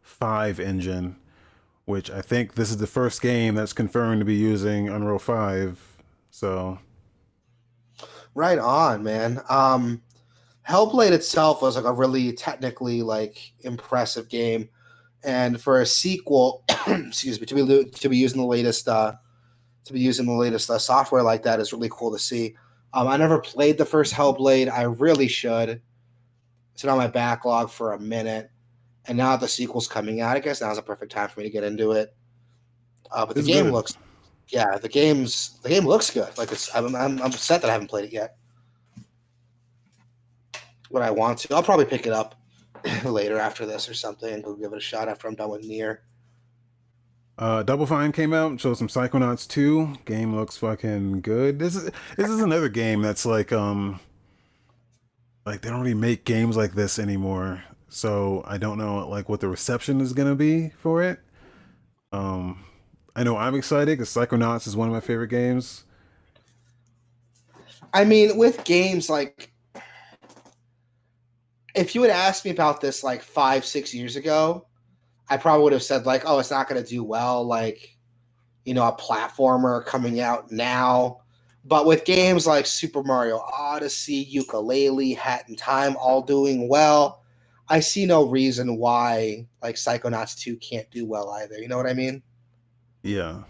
Five engine, which I think this is the first game that's confirmed to be using Unreal Five. So Right on, man. Um, Hellblade itself was like a really technically like impressive game, and for a sequel, excuse me, to be to be using the latest uh, to be using the latest uh, software like that is really cool to see. Um, I never played the first Hellblade. I really should. It's been on my backlog for a minute, and now that the sequel's coming out, I guess now's a perfect time for me to get into it. Uh, but the game good. looks, yeah, the game's the game looks good. Like it's, I'm, I'm, I'm upset that I haven't played it yet. But I want to. I'll probably pick it up later after this or something and go give it a shot after I'm done with Nier. Uh, Double Fine came out, showed some Psychonauts 2. Game looks fucking good. This is this is another game that's like um like they don't really make games like this anymore. So I don't know like what the reception is gonna be for it. Um I know I'm excited because Psychonauts is one of my favorite games. I mean, with games like, if you had asked me about this like five, six years ago, I probably would have said like, "Oh, it's not going to do well." Like, you know, a platformer coming out now. But with games like Super Mario Odyssey, Yooka-Laylee, Hat in Time, all doing well, I see no reason why like Psychonauts 2 can't do well either. You know what I mean? Yeah.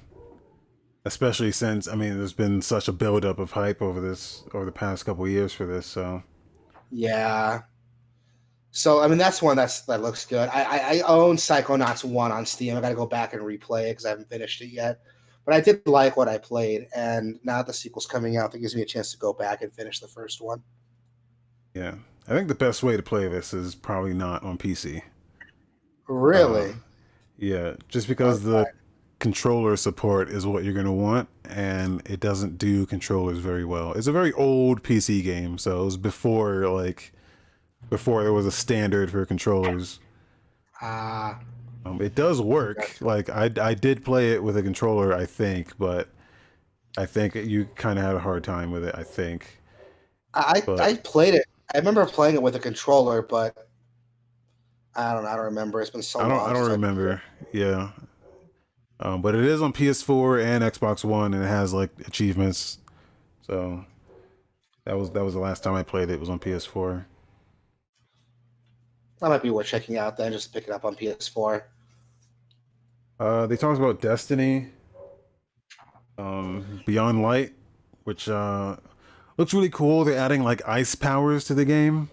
Especially since I mean there's been such a buildup of hype over this over the past couple of years for this, so Yeah. So I mean that's one that's that looks good. I I, I own Psychonauts one on Steam. I got to go back and replay it because I haven't finished it yet. But I did like what I played, and now that the sequel's coming out, that gives me a chance to go back and finish the first one. yeah. I think the best way to play this is probably not on PC. Really? Uh, Yeah, just because the controller support is what you're going to want, and it doesn't do controllers very well. It's a very old PC game, so it was before like before there was a standard for controllers. Ah, Um, it does work. Like I, I did play it with a controller, I think, but I think you kind of had a hard time with it. I think. I But- I played it. I remember playing it with a controller, but I don't. I don't remember. It's been so I long. don't. I don't remember. Yeah. Um, but it is on PS4 and Xbox One, and it has like achievements. So that was that was the last time I played it. It was on PS4. That might be worth checking out. Then just pick it up on PS4. Uh, they talked about Destiny, um, Beyond Light, which uh, looks really cool. They're adding like ice powers to the game.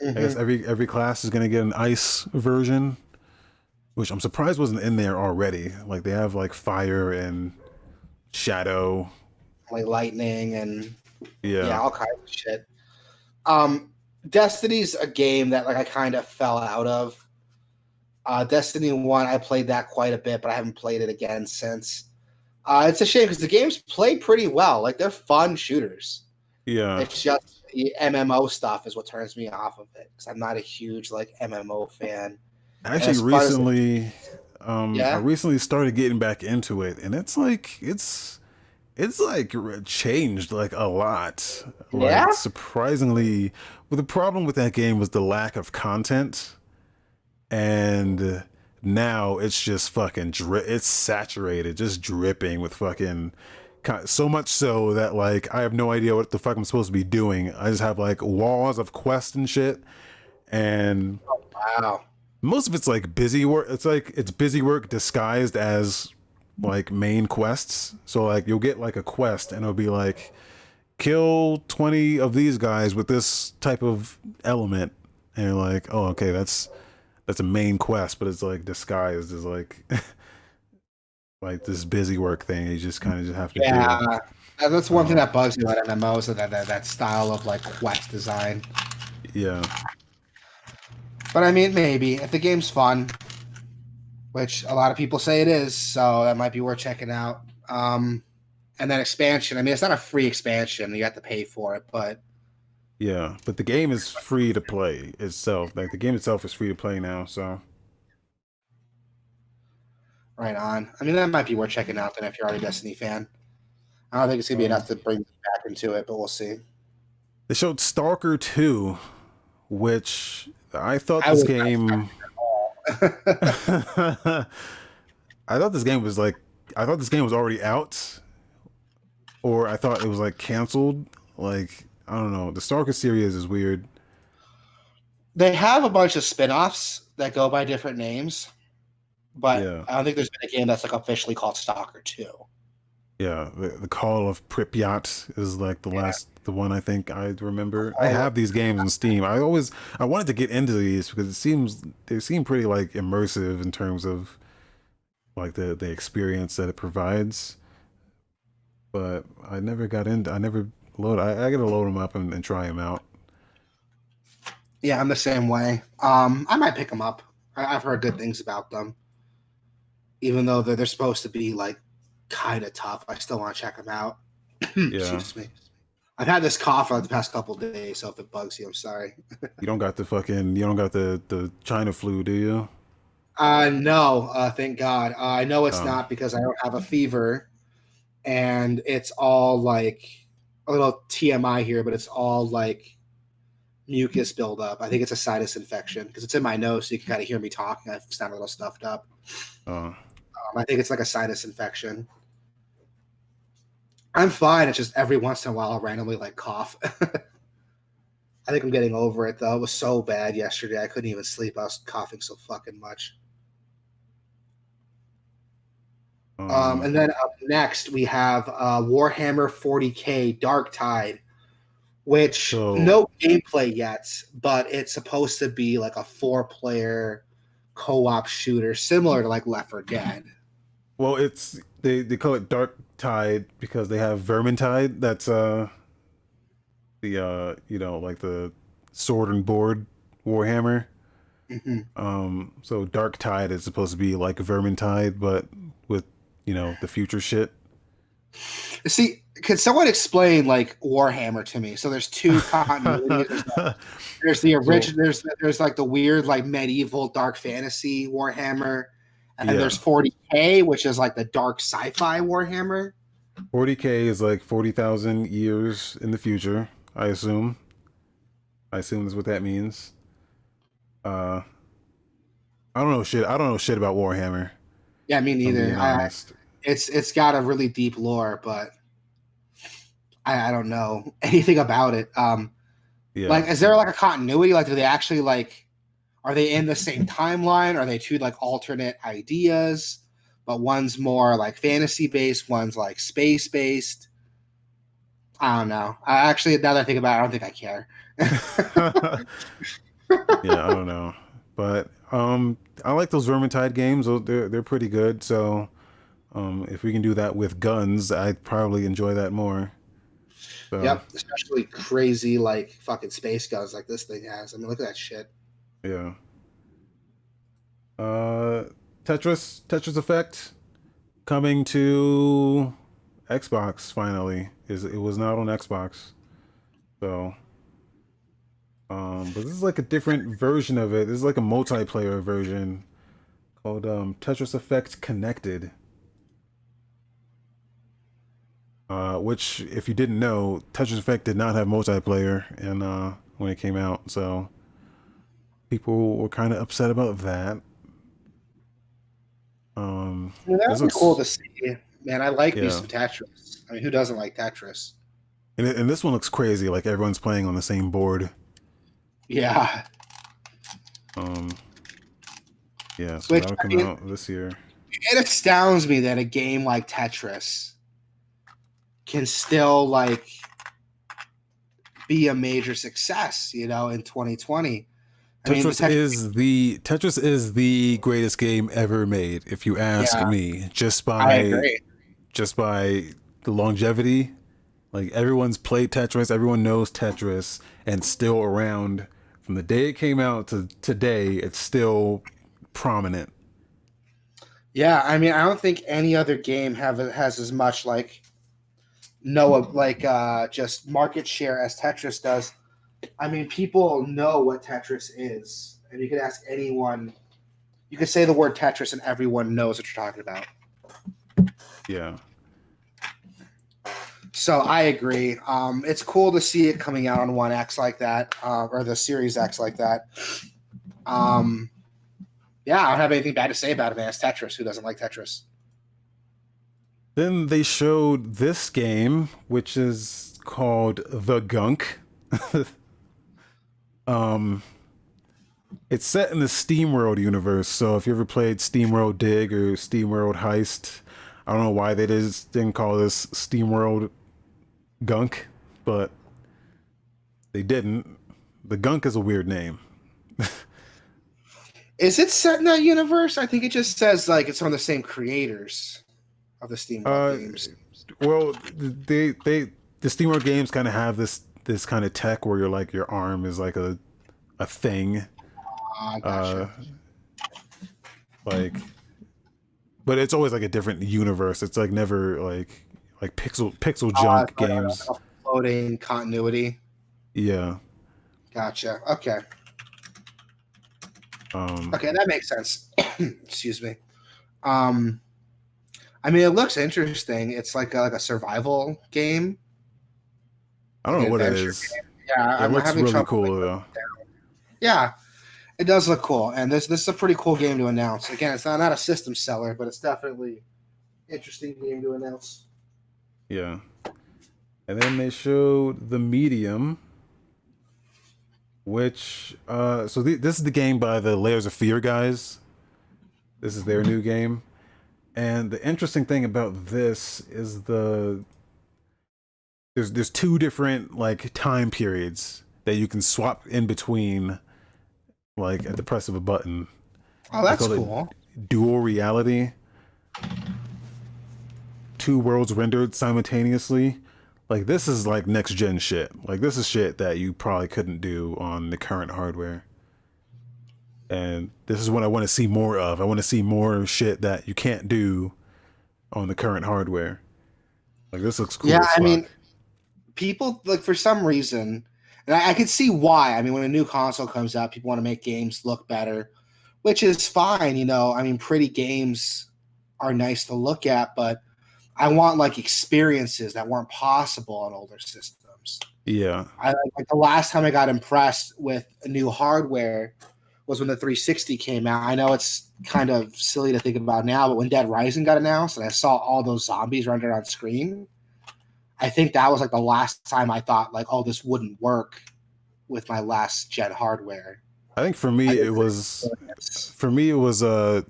I guess Mhm. every every class is gonna get an ice version, which I'm surprised wasn't in there already. Like they have like fire and shadow. Like lightning and Yeah, yeah. all kinds of shit. Um, Destiny's a game that like I kind of fell out of. Uh, Destiny One, I played that quite a bit, but I haven't played it again since. Uh, it's a shame because the games play pretty well. Like they're fun shooters. yeah. It's just the MMO stuff is what turns me off of it because I'm not a huge like MMO fan. Actually, as far as- recently, um, Yeah? I recently started getting back into it, and it's like it's it's like changed like a lot. Like, Yeah? surprisingly. Well, the problem with that game was the lack of content, and now it's just fucking dri- it's saturated, just dripping with fucking. So much so that like I have no idea what the fuck I'm supposed to be doing. I just have like walls of quests and shit, and oh, Wow. most of it's like busy work it's like it's busy work disguised as like main quests so like you'll get like a quest and it'll be like kill 20 of these guys with this type of element and you're like oh okay that's that's a main quest, but it's like disguised as like like this busy work thing. You just kind of just have to. Yeah, do. Uh, that's one thing Um, that bugs me about MMOs is that, that that style of like quest design. Yeah, But I mean, maybe if the game's fun, which a lot of people say it is, so that might be worth checking out. Um, and then expansion. I mean, it's not a free expansion; you have to pay for it. But yeah. But the game is free to play itself. Like the game itself is free to play now. So right on. I mean, that might be worth checking out. Then, if you're already a Destiny fan, I don't think it's gonna be enough to bring back into it, but we'll see. they showed Stalker Two, which I thought I this game. I thought this game was like I thought this game was already out, or I thought it was like canceled. Like I don't know. The Stalker series is weird. they have a bunch of spin-offs that go by different names, but Yeah. I don't think there's been a game that's like officially called Stalker Two. Yeah, the, the Call of Pripyat is like the Yeah. last, the one I think I remember. I have these games on Steam. I always I wanted to get into these because it seems they seem pretty like immersive in terms of like the the experience that it provides. But I never got into. I never load. I, I gotta load them up and, and try them out. Yeah, I'm the same way. Um, I might pick them up. I, I've heard good things about them, even though they're, they're supposed to be like kind of tough. I still want to check them out. Excuse me. I've had this cough for the past couple days, so if it bugs you, I'm sorry. You don't got the fucking. You don't got the the China flu, do you? Uh, no, uh, thank God. Uh, I know it's Oh. not because I don't have a fever, and it's all like a little TMI here, but it's all like mucus buildup. I think it's a sinus infection because it's in my nose, so you can kind of hear me talking. I sound a little stuffed up. Uh, Um, I think it's like a sinus infection. I'm fine. It's just every once in a while I'll randomly like cough. I think I'm getting over it though. It was so bad yesterday. I couldn't even sleep. I was coughing so fucking much. Um, and then up next we have uh, Warhammer 40k Dark Tide, which So- no gameplay yet, but it's supposed to be like a four-player co-op shooter, similar to like Left 4 Dead. Well, it's they they call it Dark Tide because they have Vermintide. That's uh the uh you know like the sword and board Warhammer. Mhm. Um, so Dark Tide is supposed to be like Vermintide, but with you know the future shit. See, could someone explain like Warhammer to me? So there's two continuities. There's, the- there's the original. There's there's like the weird like medieval dark fantasy Warhammer, and then Yeah. there's 40k, which is like the dark sci-fi Warhammer. 40k is like 40,000 years in the future, I assume. I assume that's what that means. Uh I don't know shit. I don't know shit about Warhammer. Yeah, me neither. I, it's it's got a really deep lore, but I, I don't know anything about it. Um, Yeah. like, is there like a continuity? Like, do they actually like? Are they in the same timeline? Are they two like alternate ideas? But one's more like fantasy based, one's like space based. I don't know. I actually, now that I think about it, I don't think I care. yeah, I don't know, but um, I like those Vermintide games. They're they're pretty good. So, um, if we can do that with guns, I'd probably enjoy that more. So, Yep, especially crazy like fucking space guns like this thing has. I mean, look at that shit. Yeah. Uh, Tetris Tetris Effect coming to Xbox finally. Is it was not on Xbox, so. Um, but this is like a different version of it. This is like a multiplayer version called um, Tetris Effect Connected. Uh, which, if you didn't know, Tetris Effect did not have multiplayer, and uh, when it came out, so people were kind of upset about that. Um, I mean, that This would be looks- cool to see. Man, I like me some Tetris. I mean, who doesn't like Tetris? and, and this one looks crazy. Like everyone's playing on the same board. Yeah. Um, yeah, so Which, that'll I come mean- out this year. It astounds me that a game like Tetris can still like be a major success, you know, in 2020. I mean, Tetris Tetris- is the Tetris is the greatest game ever made, if you ask Yeah. me. Just I by agree. just by the longevity. Like everyone's played Tetris, everyone knows Tetris, and still around from the day it came out to today. It's still prominent. Yeah, I mean, I don't think any other game have has as much like no like uh just market share as Tetris does. I mean, people know what Tetris is, and you could ask anyone. You could say the word Tetris, and everyone knows what you're talking about. Yeah, So I agree. Um, it's cool to see it coming out on One X like that, uh, or the Series X like that. Um, yeah, I don't have anything bad to say about it, man. It's Tetris. Who doesn't like Tetris? Then they showed this game, which is called The Gunk. um, it's set in the SteamWorld universe. So if you ever played SteamWorld Dig or SteamWorld Heist, I don't know why they just didn't call this SteamWorld Gunk, but they didn't. The Gunk is a weird name. Is it set in that universe? I think it just says like it's from the same creators of the Steam Uh, games. Well, they they the SteamWorld games kind of have this this kind of tech where you're like your arm is like a a thing. Ah, Uh, like, but it's always like a different universe. It's like never like like pixel pixel Ah, junk it's like a- games. floating continuity. Yeah. Gotcha. Okay. Um, Okay, that makes sense. Excuse me. Um, I mean, it looks interesting. It's like a, like a survival game. I don't know what it is. Yeah, It I'm looks having really trouble. cool though. yeah, it does look cool, and this this is a pretty cool game to announce. Again, it's not not a system seller, but it's definitely interesting game to announce. Yeah. And then they showed the medium, which uh so th- this is the game by the Layers of Fear guys. This is their new game. And the interesting thing about this is the there's there's two different like time periods that you can swap in between like at the press of a button. Oh, that's cool. Dual reality. Two worlds rendered simultaneously. Like this is like next gen shit. Like this is shit that you probably couldn't do on the current hardware. And this is what I want to see more of. I want to see more shit that you can't do on the current hardware. Like this looks cool. Yeah, I mean, fuck. People like for some reason, and I, I can see why. I mean, when a new console comes out, people want to make games look better, which is fine. You know, I mean, pretty games are nice to look at, but I want like experiences that weren't possible on older systems. yeah, I like the last time I got impressed with new hardware was when the 360 came out. I know it's kind of silly to think about now, but when Dead Rising got announced and I saw all those zombies rendered on screen, I think that was like the last time I thought like, oh, this wouldn't work with my last gen hardware. I think for me it was for me it was uh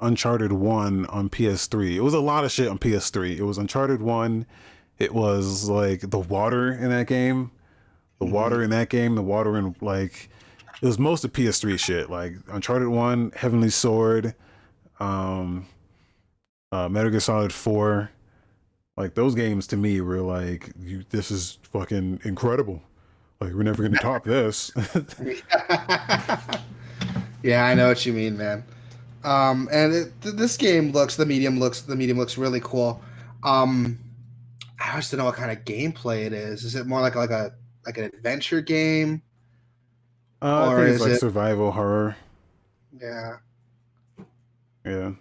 uncharted 1 on ps3 it was a lot of shit on ps3 it was uncharted 1 it was like the water in that game. The Mhm. water in that game the water in like it was most of ps3 shit. Like uncharted 1 heavenly sword um uh metal gear solid 4 like those games to me were like you, this is fucking incredible like we're never gonna top this yeah, I know what you mean, man. Um, and it, th- this game looks the medium looks the medium looks really cool. Um, I just don't know what kind of gameplay it is. Is it more like like a like an adventure game? uh, i think it's like it- survival horror Yeah. Yeah.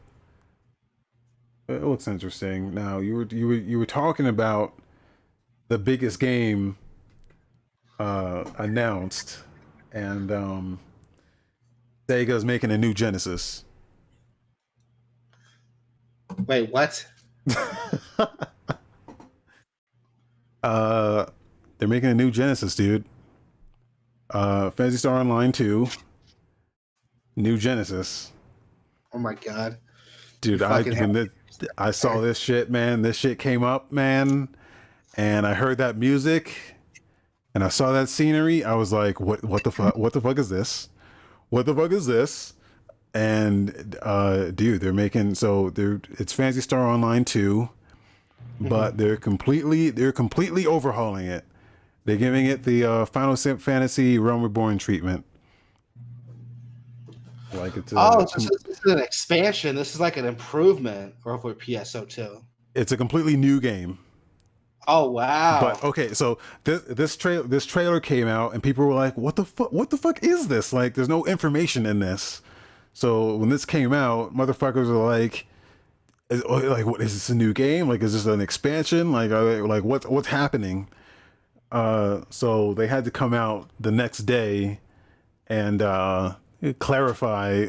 It looks interesting. Now you were you were you were talking about the biggest game uh announced and um Sega's making a new Genesis. Wait, what? uh they're making a new Genesis, dude. Uh Phantasy Star Online 2. New Genesis. Oh my god. Dude, I when the, I saw this shit, man. This shit came up, man, and I heard that music, and I saw that scenery. I was like, "What? What the fuck? What the fuck is this? what the fuck is this? And uh, dude, they're making so they're it's Phantasy Star Online 2, but they're completely they're completely overhauling it. They're giving it the uh, Final Fantasy Realm Reborn treatment. Like it's a, oh, this is, this is an expansion. This is like an improvement over PSO2. It's a completely new game. Oh wow! But okay, so this this trailer this trailer came out and people were like, "What the fuck? What the fuck is this? Like, there's no information in this." So when this came out, motherfuckers were like, is, oh, "Like, what is this a new game? Like, is this an expansion? Like, they, like what's what's happening?" Uh, so they had to come out the next day and uh, clarify.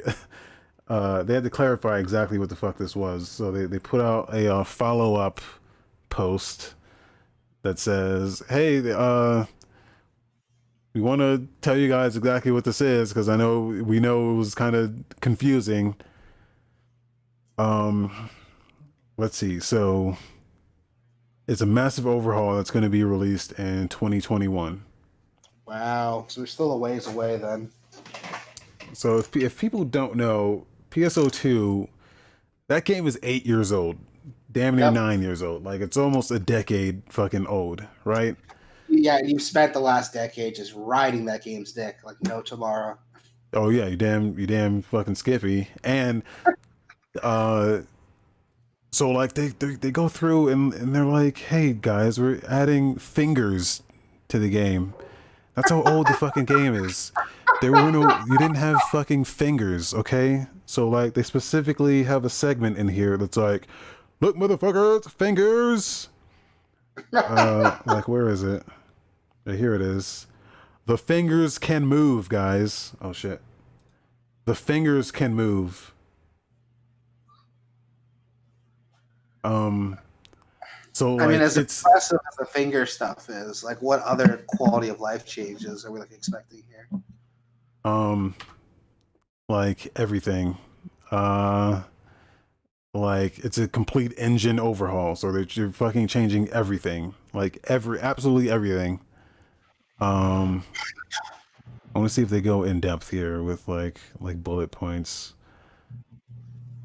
Uh, they had to clarify exactly what the fuck this was. So they, they put out a uh, follow up post that says, "Hey, uh, we want to tell you guys exactly what this is because I know we know it was kind of confusing." Um, let's see. So it's a massive overhaul that's going to be released in 2021. Wow, so we're still a ways away then. So if if people don't know, PSO2, that game is eight years old damn near yep. nine years old. Like it's almost a decade fucking old, right? Yeah, and you spent the last decade just riding that game's dick like no tomorrow. Oh yeah, you damn you damn fucking Skippy. And uh so like they, they they go through and, and they're like, hey guys, we're adding fingers to the game. That's how old the fucking game is. There were no you didn't have fucking fingers, okay? So like they specifically have a segment in here that's like look, motherfuckers, fingers. uh, like, where is it? here it is. The fingers can move, guys. Oh shit. The fingers can move. Um. So I mean, as impressive as the finger stuff is, like, what other quality of life changes are we like expecting here? Um, like everything. Uh like it's a complete engine overhaul. So that you're fucking changing everything. Like every absolutely everything. Um i want to see if they go in depth here with like like bullet points.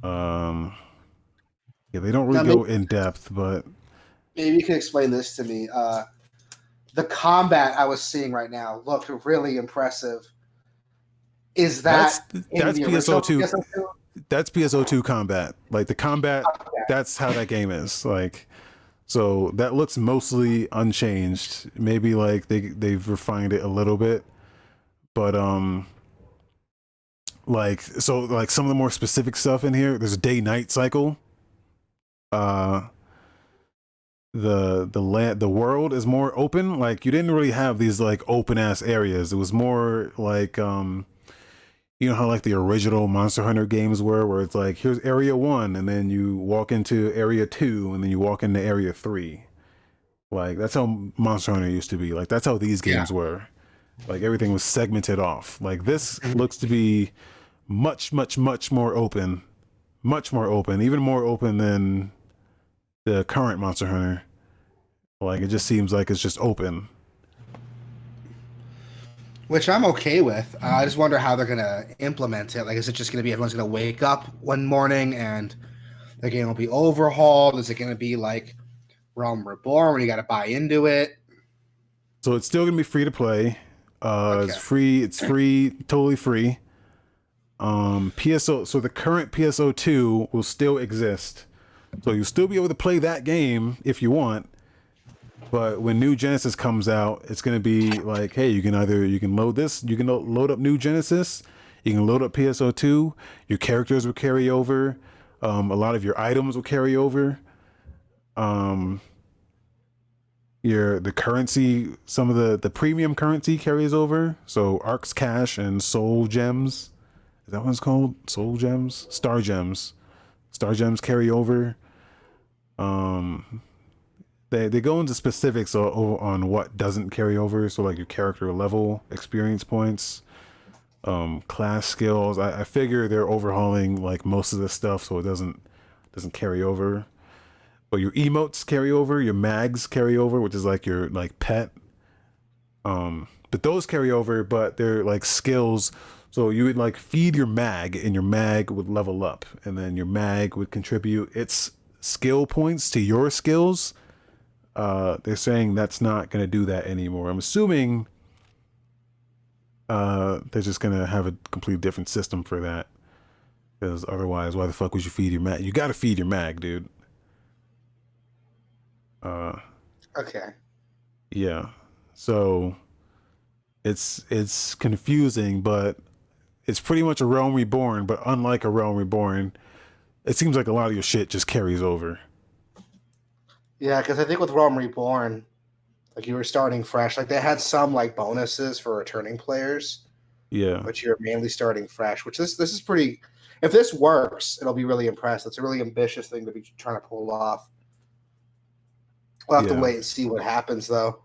Um yeah they don't really now, go maybe, in depth but maybe you can explain this to me. Uh the combat i was seeing right now looked really impressive is that that's, that's pso2 PSO2? that's PSO2 combat. Like the combat, that's how that game is. Like, so that looks mostly unchanged. Maybe like they they've refined it a little bit, but um, like so like some of the more specific stuff in here. There's a day night cycle. Uh, the the land the world is more open. Like you didn't really have these like open ass areas. It was more like um you know how like the original Monster Hunter games were, where it's like here's area one, and then you walk into area two, and then you walk into area three. Like that's how Monster Hunter used to be. Like that's how these games yeah. were. Like everything was segmented off. Like this looks to be much, much, much more open, much more open, even more open than the current Monster Hunter. Like it just seems like it's just open which I'm okay with. Uh, I just wonder how they're gonna implement it. Like, is it just gonna be everyone's gonna wake up one morning and the game will be overhauled? Is it gonna be like Realm Reborn when you got to buy into it? So it's still gonna be free to play. Uh, okay. It's free. It's free. Totally free. Um, PSO. So the current PSO two will still exist. So you'll still be able to play that game if you want but when New Genesis comes out, it's gonna be like, hey, you can either you can load this, you can load up New Genesis, you can load up PSO2. Your characters will carry over. Um, a lot of your items will carry over. Um, your the currency, some of the the premium currency carries over. So Arks Cash and Soul Gems, is that what it's called? Soul Gems, Star Gems, Star Gems carry over. Um, they they go into specifics on, on what doesn't carry over. So like your character level, experience points, um, class skills. I, I figure they're overhauling like most of this stuff so it doesn't doesn't carry over. But your emotes carry over, your mags carry over, which is like your like pet. Um, but those carry over, but they're like skills So you would like feed your mag, and your mag would level up, and then your mag would contribute its skill points to your skills. Uh, they're saying that's not going to do that anymore. I'm assuming uh, they're just going to have a completely different system for that. Because otherwise, why the fuck would you feed your mag? You got to feed your mag, dude. Uh, Okay. yeah. So it's it's confusing, but it's pretty much a Realm Reborn. But unlike a Realm Reborn, it seems like a lot of your shit just carries over. Yeah, because I think with Realm Reborn, like you were starting fresh. Like they had some like bonuses for returning players, Yeah. but you're mainly starting fresh. Which this this is pretty. If this works, it'll be really impressive. It's a really ambitious thing to be trying to pull off. We'll have Yeah. to wait and see what happens, though.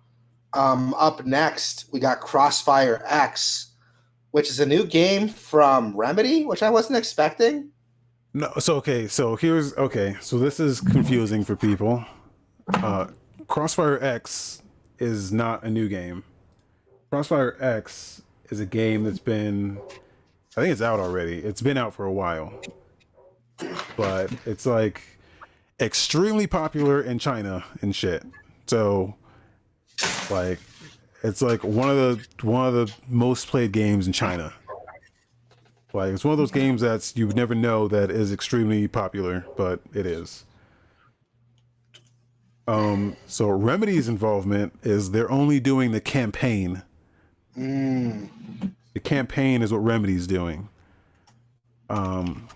Um, up next, we got Crossfire X, which is a new game from Remedy, which I wasn't expecting. No, so okay, so here's okay, so this is confusing for people. Uh Crossfire X is not a new game. Crossfire X is a game that's been I think it's out already. It's been out for a while. But it's like extremely popular in China and shit. So like it's like one of the one of the most played games in China. Like it's one of those games that's you would never know that is extremely popular, but it is. Um, so Remedy's involvement is they're only doing the campaign. Mm, The campaign is what Remedy's doing. Um,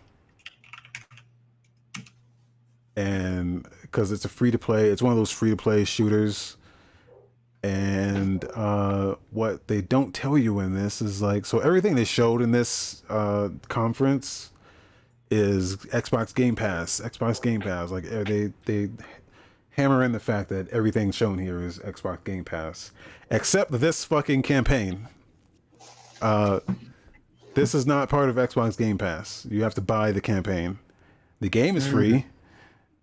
and because it's a free to play, it's one of those free to play shooters. And uh, what they don't tell you in this is like, so everything they showed in this uh, conference is Xbox Game Pass, Xbox Game Pass. Like eh, they they hammer in the fact that everything shown here is Xbox Game Pass, except this fucking campaign. Uh, this is not part of Xbox Game Pass. You have to buy the campaign. The game is free,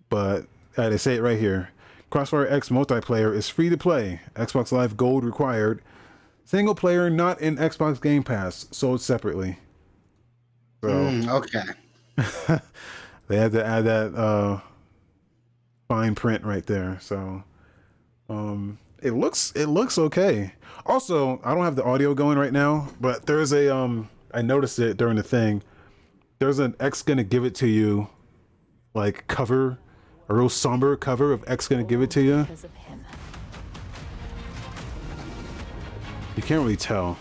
but uh, they say it right here. Crossfire X multiplayer is free to play. Xbox Live Gold required. Single player not in Xbox Game Pass, sold separately. So mm, okay. they had to add that uh, fine print right there. So um, it looks it looks okay. Also, I don't have the audio going right now, but there's a um I noticed it during the thing. There's an X gonna give it to you like cover, a real somber cover of X gonna give it to you. because of him. You can't really tell.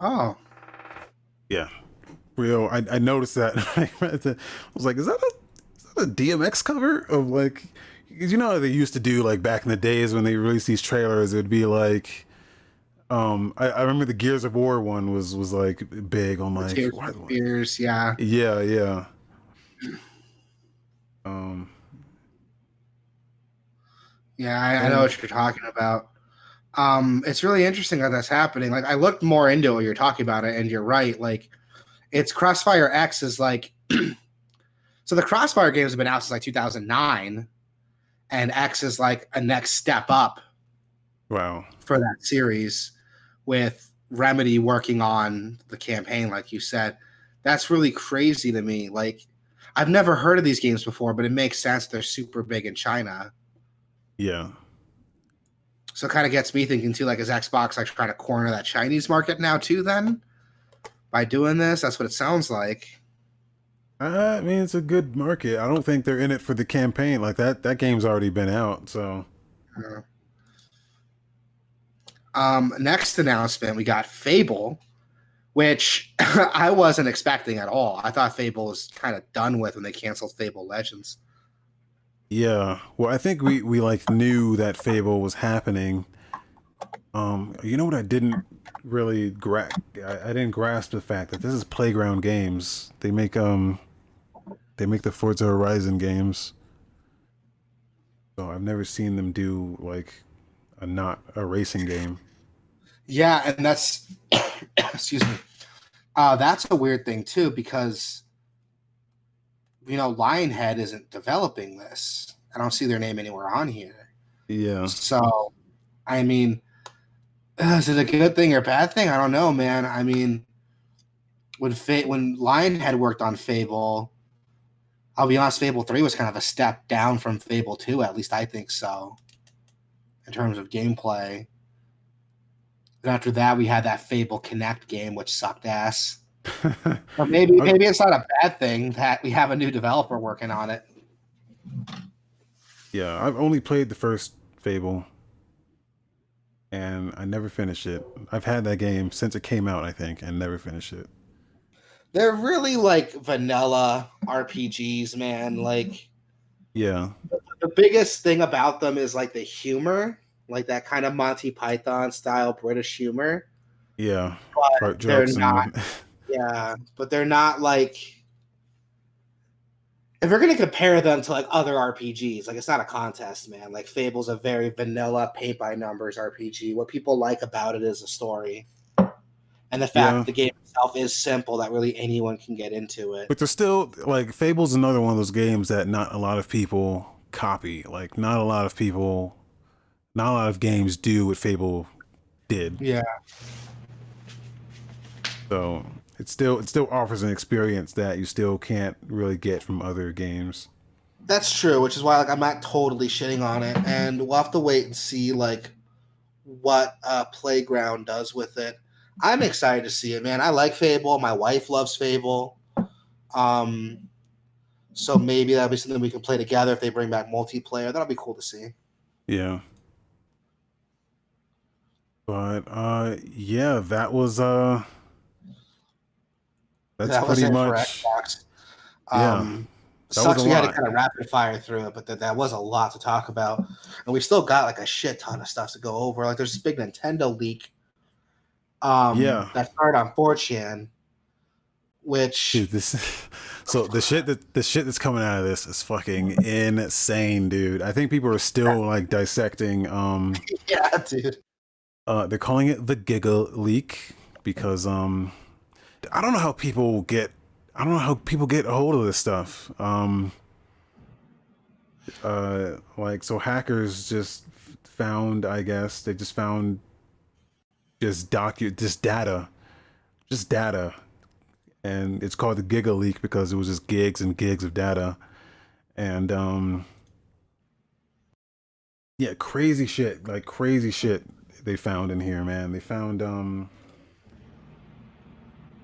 Oh, Yeah, real. I, I noticed that. I read that. I was like, is that a is that a DMX cover of like? 'cause you know how they used to do like back in the days when they released these trailers. It would be like, um, I, I remember the Gears of War one was was like big on like. Tears why- yeah. Yeah, yeah. Um, Yeah, I, I know what you're talking about. Um, it's really interesting that that's happening. Like, I looked more into it. You're talking about it, and you're right. Like, it's Crossfire X is like, so the Crossfire games have been out since like 2009, and X is like a next step up wow. for that series, with Remedy working on the campaign, like you said. That's really crazy to me. Like, I've never heard of these games before, but it makes sense. They're super big in China. Yeah. So it kind of gets me thinking too, like, is Xbox like trying to corner that Chinese market now too? Then by doing this, that's what it sounds like. I mean, it's a good market. I don't think they're in it for the campaign. Like that. That game's already been out. So Uh, Um, next announcement, we got Fable, which I wasn't expecting at all. I thought Fable was kind of done with when they canceled Fable Legends. Yeah. Well, I think we we like knew that Fable was happening. Um, you know what I didn't really grasp? I, I didn't grasp the fact that this is Playground Games. They make um, they make the Forza Horizon games. So I've never seen them do like a not a racing game. Yeah, and that's excuse me. Uh, that's a weird thing too because you know Lionhead isn't developing this. I don't see their name anywhere on here. Yeah. So, I mean, uh, is it a good thing or a bad thing? I don't know, man. I mean, when Fa- when Lionhead worked on Fable, I'll be honest, Fable Three was kind of a step down from Fable Two. At least I think so, in terms of gameplay. And after that, we had that Fable Kinect game, which sucked ass. But maybe maybe it's not a bad thing that we have a new developer working on it. yeah, I've only played the first Fable, and I never finished it. I've had that game since it came out, I think, and never finished it. They're really like vanilla RPGs, man. Like Yeah. the biggest thing about them is like the humor, like that kind of Monty Python style British humor. Yeah. But they're not. Yeah, but they're not like. If we're gonna compare them to like other RPGs, like it's not a contest, man. Like Fable's a very vanilla paint by numbers RPG. What people like about it is the story, and the fact Yeah. that the game itself is simple that really anyone can get into it. But there's still like Fable's another one of those games that not a lot of people copy. Like not a lot of people not a lot of games do what Fable did. Yeah, So it still it still offers an experience that you still can't really get from other games. that's true. Which is why like I'm not totally shitting on it, and we'll have to wait and see like what uh, Playground does with it. I'm excited to see it, man. I like Fable. My wife loves Fable. Um, so maybe that'll be something we can play together if they bring back multiplayer. That'll be cool to see. Yeah. But uh yeah, that was uh that's that pretty much. Yeah, Um, was sucks we had to kind of rapid fire through it, but that, that was a lot to talk about, and we still got like a shit ton of stuff to go over. Like there's this big Nintendo leak. Um, Yeah. that started on 4chan, which Dude, this so the shit that the shit that's coming out of this is fucking insane, dude. I think people are still like dissecting um yeah, dude. uh they're calling it the Giga leak because um I don't know how people get I don't know how people get a hold of this stuff. Um uh like so hackers just found I guess they just found just docu just data just data. And it's called the Giga leak because it was just gigs and gigs of data. And um yeah crazy shit like crazy shit they found in here man. They found um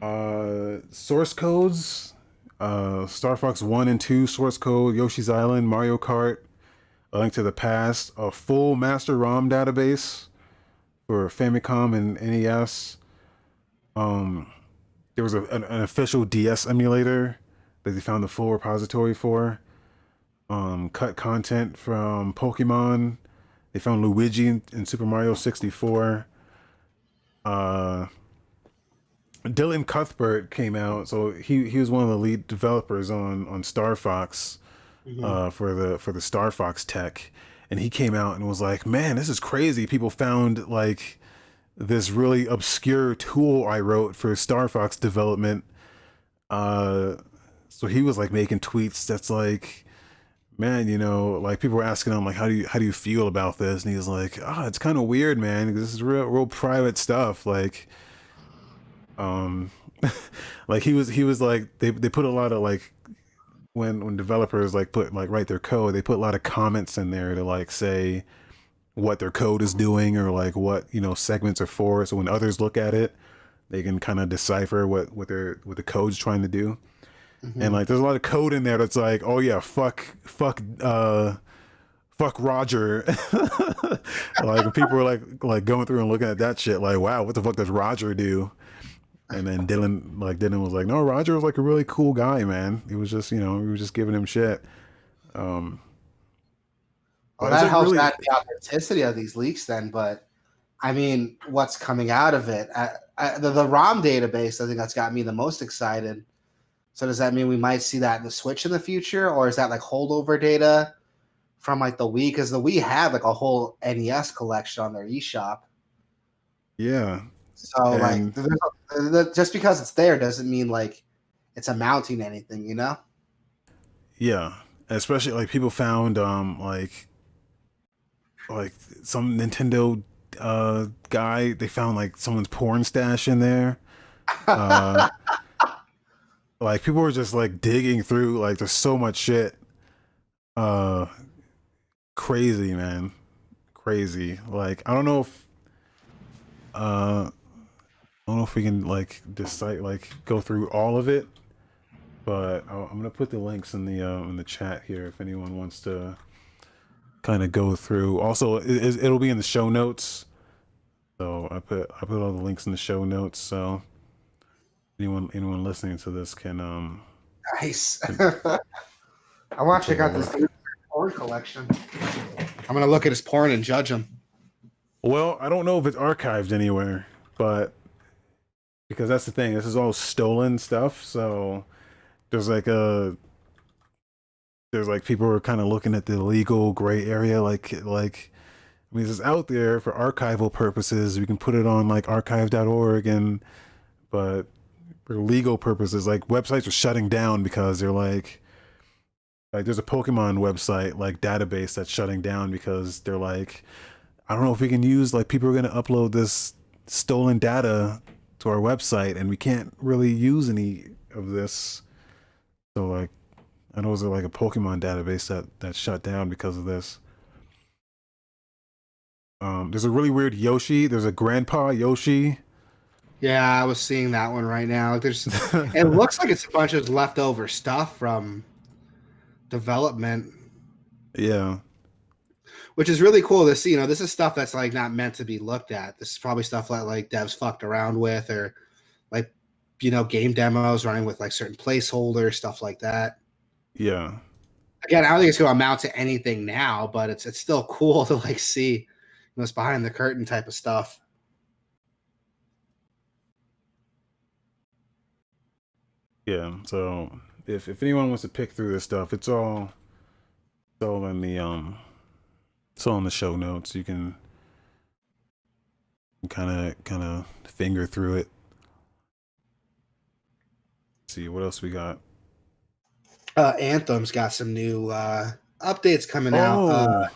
uh source codes uh star fox 1 and 2 source code yoshi's island mario kart a link to the past a full master rom database for famicom and nes um there was a, an, an official ds emulator that they found the full repository for. Um cut content from pokemon. They found luigi in, in super mario 64 uh Dylan Cuthbert came out, so he he was one of the lead developers on on Star Fox, uh, for the for the Star Fox tech, and he came out and was like, "Man, this is crazy! People found like this really obscure tool I wrote for Star Fox development." Uh, so he was like making tweets that's like, "Man, you know, like people were asking him like, how do you how do you feel about this?" And he's like, "Ah, it's kind of weird, man. This is real real private stuff, like." Um like he was he was like they they put a lot of like when when developers like put like write their code they put a lot of comments in there to like say what their code is doing or like what you know segments are for so when others look at it they can kind of decipher what what their what the code's trying to do and like there's a lot of code in there that's like oh yeah fuck fuck uh fuck Roger. like people were like like going through and looking at that shit, like, wow, what the fuck does Roger do? And then Dylan like Dylan was like, No, Roger was like a really cool guy, man. He was just, you know, we were just giving him shit. Um Well, that helps really- add the authenticity of these leaks, then. But I mean, what's coming out of it? I, I, the, the ROM database, I think that's got me the most excited. So does that mean we might see that in the Switch in the future, or is that like holdover data from like the Wii? Because the Wii had like a whole NES collection on their eShop. Yeah. So like, And- the- just because it's there doesn't mean like it's amounting to anything, you know? Yeah, especially like people found um like like some Nintendo uh guy they found like someone's porn stash in there. Uh like people were just like digging through like there's so much shit. Uh crazy, man. Crazy. Like I don't know if uh I don't know if we can like decide like go through all of it but I'm gonna put the links in the uh, in the chat here if anyone wants to kind of go through. Also, it, it- it'll be in the show notes. So I put I put all the links in the show notes. So anyone anyone listening to this can um Nice. I want to check out this porn collection. I'm gonna look at his porn and judge him. Well, I don't know if it's archived anywhere, but because that's the thing, this is all stolen stuff. So there's like a there's like people are kind of looking at the legal gray area, like like I mean, it's out there for archival purposes. We can put it on like archive.org, and but for legal purposes, like websites are shutting down because they're like like there's a Pokemon website like database that's shutting down because they're like I don't know if we can use like people are going to upload this stolen data to our website and we can't really use any of this. So like I know there's like a Pokemon database that that shut down because of this. Um, there's a really weird Yoshi. There's a Grandpa Yoshi. Yeah, I was seeing that one right now. There's it looks like it's a bunch of leftover stuff from development, yeah, which is really cool to see. You know, this is stuff that's like not meant to be looked at. This is probably stuff that like devs fucked around with or like you know, game demos running with like certain placeholders, stuff like that. yeah, Again, I don't think it's gonna amount to anything now, but it's it's still cool to like see you know, it's behind the curtain type of stuff. yeah. So if if anyone wants to pick through this stuff, it's all it's all in the um it's all in the show notes. You can kind of kind of finger through it. see what else we got. Uh Anthem's got some new uh updates coming out. Uh,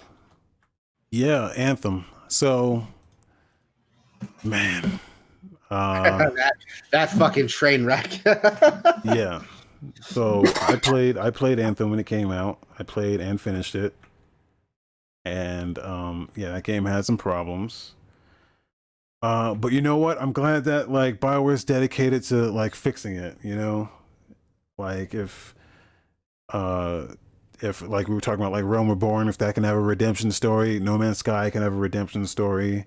yeah, Anthem. So, man, uh, that that fucking train wreck. yeah. So I played I played Anthem when it came out. I played and finished it, and um, yeah, that game had some problems. Uh, but you know what? I'm glad that like Bioware's dedicated to like fixing it. You know, like if uh if like we were talking about like Realm Reborn, if that can have a redemption story, No Man's Sky can have a redemption story,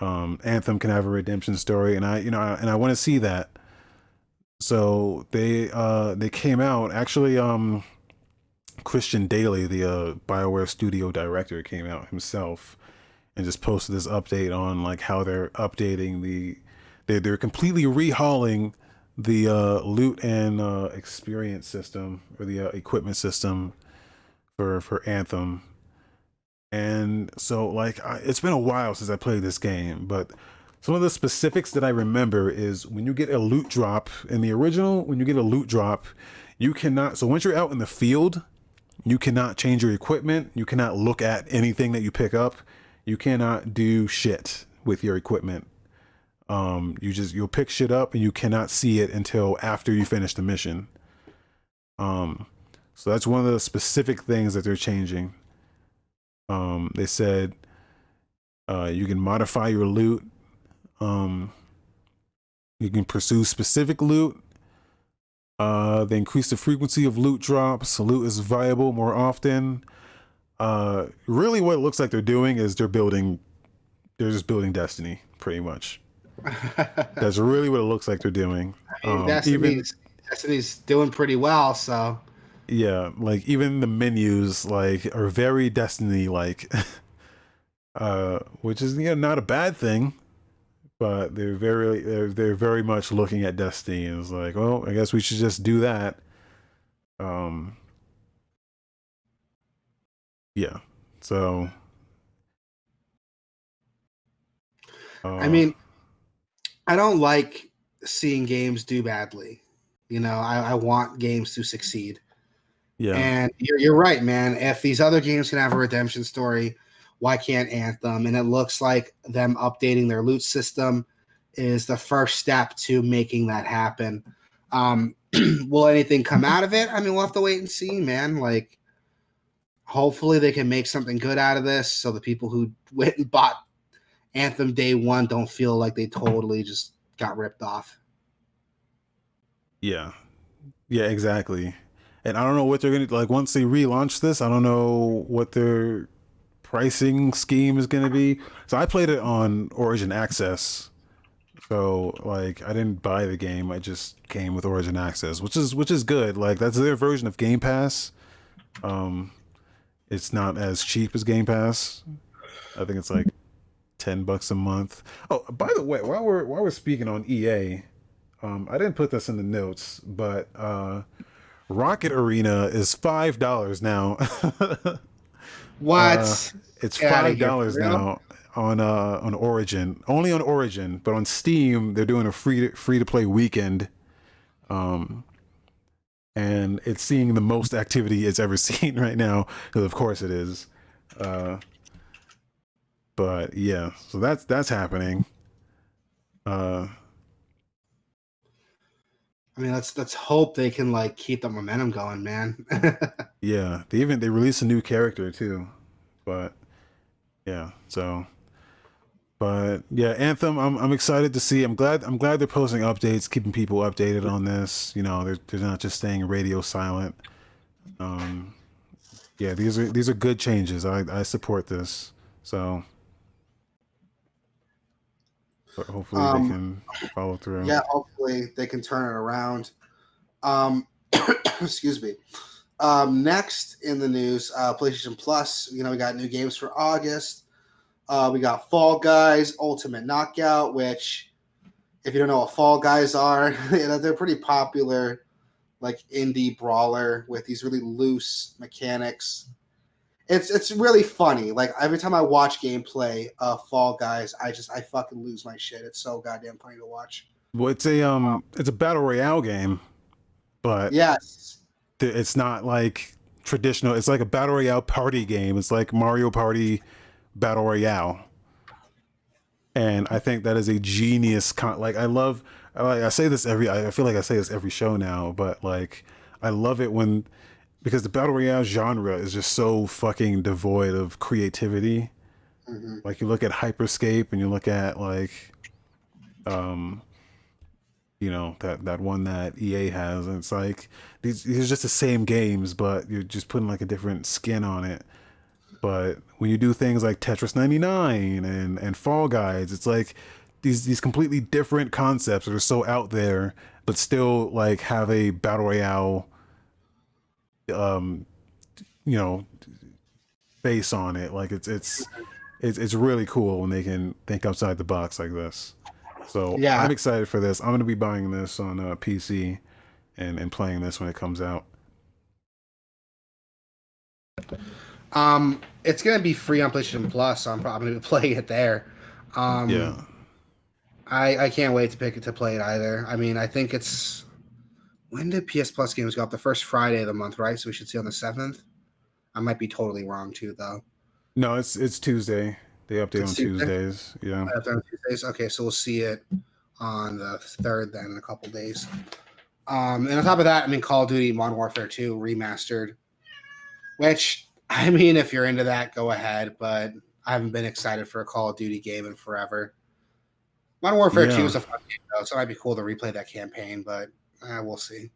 um, Anthem can have a redemption story, and I you know I, and I want to see that. So they uh they came out actually um Christian Dailey, the uh BioWare studio director, came out himself and just posted this update on like how they're updating the they they're completely rehauling the uh loot and uh experience system or the uh, equipment system for for Anthem. And so like I, it's been a while since I played this game, but some of the specifics that I remember is when you get a loot drop in the original, when you get a loot drop, you cannot so once you're out in the field, you cannot change your equipment, you cannot look at anything that you pick up, you cannot do shit with your equipment. Um you just you'll pick shit up and you cannot see it until after you finish the mission. Um so that's one of the specific things that they're changing. Um, they said uh, you can modify your loot. Um, you can pursue specific loot. Uh, they increase the frequency of loot drops. Loot is viable more often. Uh, really, what it looks like they're doing is they're building. They're just building Destiny, pretty much. That's really what it looks like they're doing. Um, Destiny's, Destiny's doing pretty well, so yeah like even the menus like are very destiny like uh which is you know not a bad thing but they're very they're, they're very much looking at destiny and it's like well i guess we should just do that um yeah so I uh, mean, I don't like seeing games do badly. You know, I, I want games to succeed. Yeah. And you're, you're right, man. If these other games can have a redemption story, why can't Anthem? And it looks like them updating their loot system is the first step to making that happen. Um, will anything come out of it? I mean, we'll have to wait and see, man. Like, hopefully they can make something good out of this so the people who went and bought Anthem day one don't feel like they totally just got ripped off. Yeah. Yeah, exactly. And I don't know what they're gonna like once they relaunch this. I don't know what their pricing scheme is gonna be. So I played it on Origin Access. So like I didn't buy the game. I just came with Origin Access, which is which is good. Like that's their version of Game Pass. Um, it's not as cheap as Game Pass. I think it's like ten bucks a month. Oh, by the way, while we're while we're speaking on EA, um, I didn't put this in the notes, but uh, Rocket Arena is five dollars now. What? Uh, it's Get five dollars now on uh on Origin. Only on Origin, but on Steam they're doing a free to, free to play weekend. Um and it's seeing the most activity it's ever seen right now because of course it is. Uh but yeah, so that's that's happening. Uh I mean, let's let's hope they can like keep the momentum going, man. Yeah, they even they released a new character too, but yeah. So, but yeah, Anthem. I'm I'm excited to see. I'm glad I'm glad they're posting updates, keeping people updated on this. You know, they're they're not just staying radio silent. Um, yeah, these are these are good changes. I I support this. So, but hopefully Um, they can follow through. yeah, hopefully they can turn it around. Um, excuse me. Um, next in the news, uh, PlayStation Plus. You know, we got new games for August. Uh, we got Fall Guys Ultimate Knockout, which, if you don't know what Fall Guys are, you know, they're pretty popular, like indie brawler with these really loose mechanics. It's it's really funny. Like every time I watch gameplay of Fall Guys, I just I fucking lose my shit. It's so goddamn funny to watch. Well, it's a um, it's a battle royale game, but Yes. it's not like traditional. It's like a battle royale party game. It's like Mario Party battle royale, and I think that is a genius. Con- like I love. I, like, I say this every. I feel like I say this every show now, but like I love it when because the battle royale genre is just so fucking devoid of creativity. Mhm. Like you look at Hyperscape and you look at like, um, you know that that one that EA has, and it's like these these are just the same games, but you're just putting like a different skin on it. But when you do things like Tetris 99 and and Fall Guys, it's like these these completely different concepts that are so out there, but still like have a battle royale, um, you know, base on it. Like it's it's it's it's really cool when they can think outside the box like this. So Yeah. I'm excited for this. I'm gonna be buying this on uh, PC and and playing this when it comes out. Um, it's gonna be free on PlayStation Plus, so I'm probably gonna be playing it there. Um, yeah, I I can't wait to pick it to play it either. I mean, I think it's when did PS Plus games go up? The first Friday of the month, right? So we should see on the seventh. I might be totally wrong too, though. no, it's it's Tuesday. They update It's on Tuesday? Tuesdays. Yeah, on Tuesdays. Okay, so we'll see it on the third then in a couple days. Um, and on top of that, I mean, Call of Duty Modern Warfare 2 remastered, which I mean, if you're into that, go ahead. But I haven't been excited for a Call of Duty game in forever. Modern Warfare 2 Yeah. is a fun game, though, so it might be cool to replay that campaign, but uh, we'll see.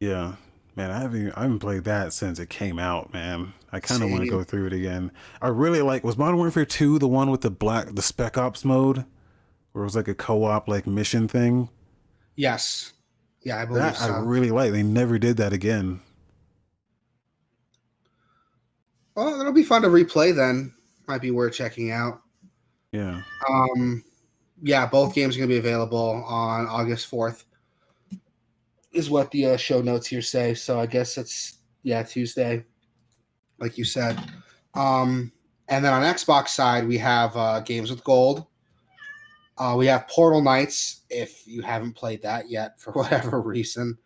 yeah. Man, I haven't even- I haven't played that since it came out. Man, I kind of want to go through it again. I really like. Was Modern Warfare Two the one with the black the Spec Ops mode, where it was like a co-op like mission thing? Yes. Yeah, I believe That so. I really like. They never did that again. well, it'll be fun to replay then. Might be worth checking out. Yeah. Um, yeah, both games are going to be available on August 4th, is what the uh, show notes here say. So I guess it's, yeah, Tuesday, like you said. Um, and then on Xbox side, we have uh, Games with Gold. Uh, we have Portal Knights. If you haven't played that yet for whatever reason,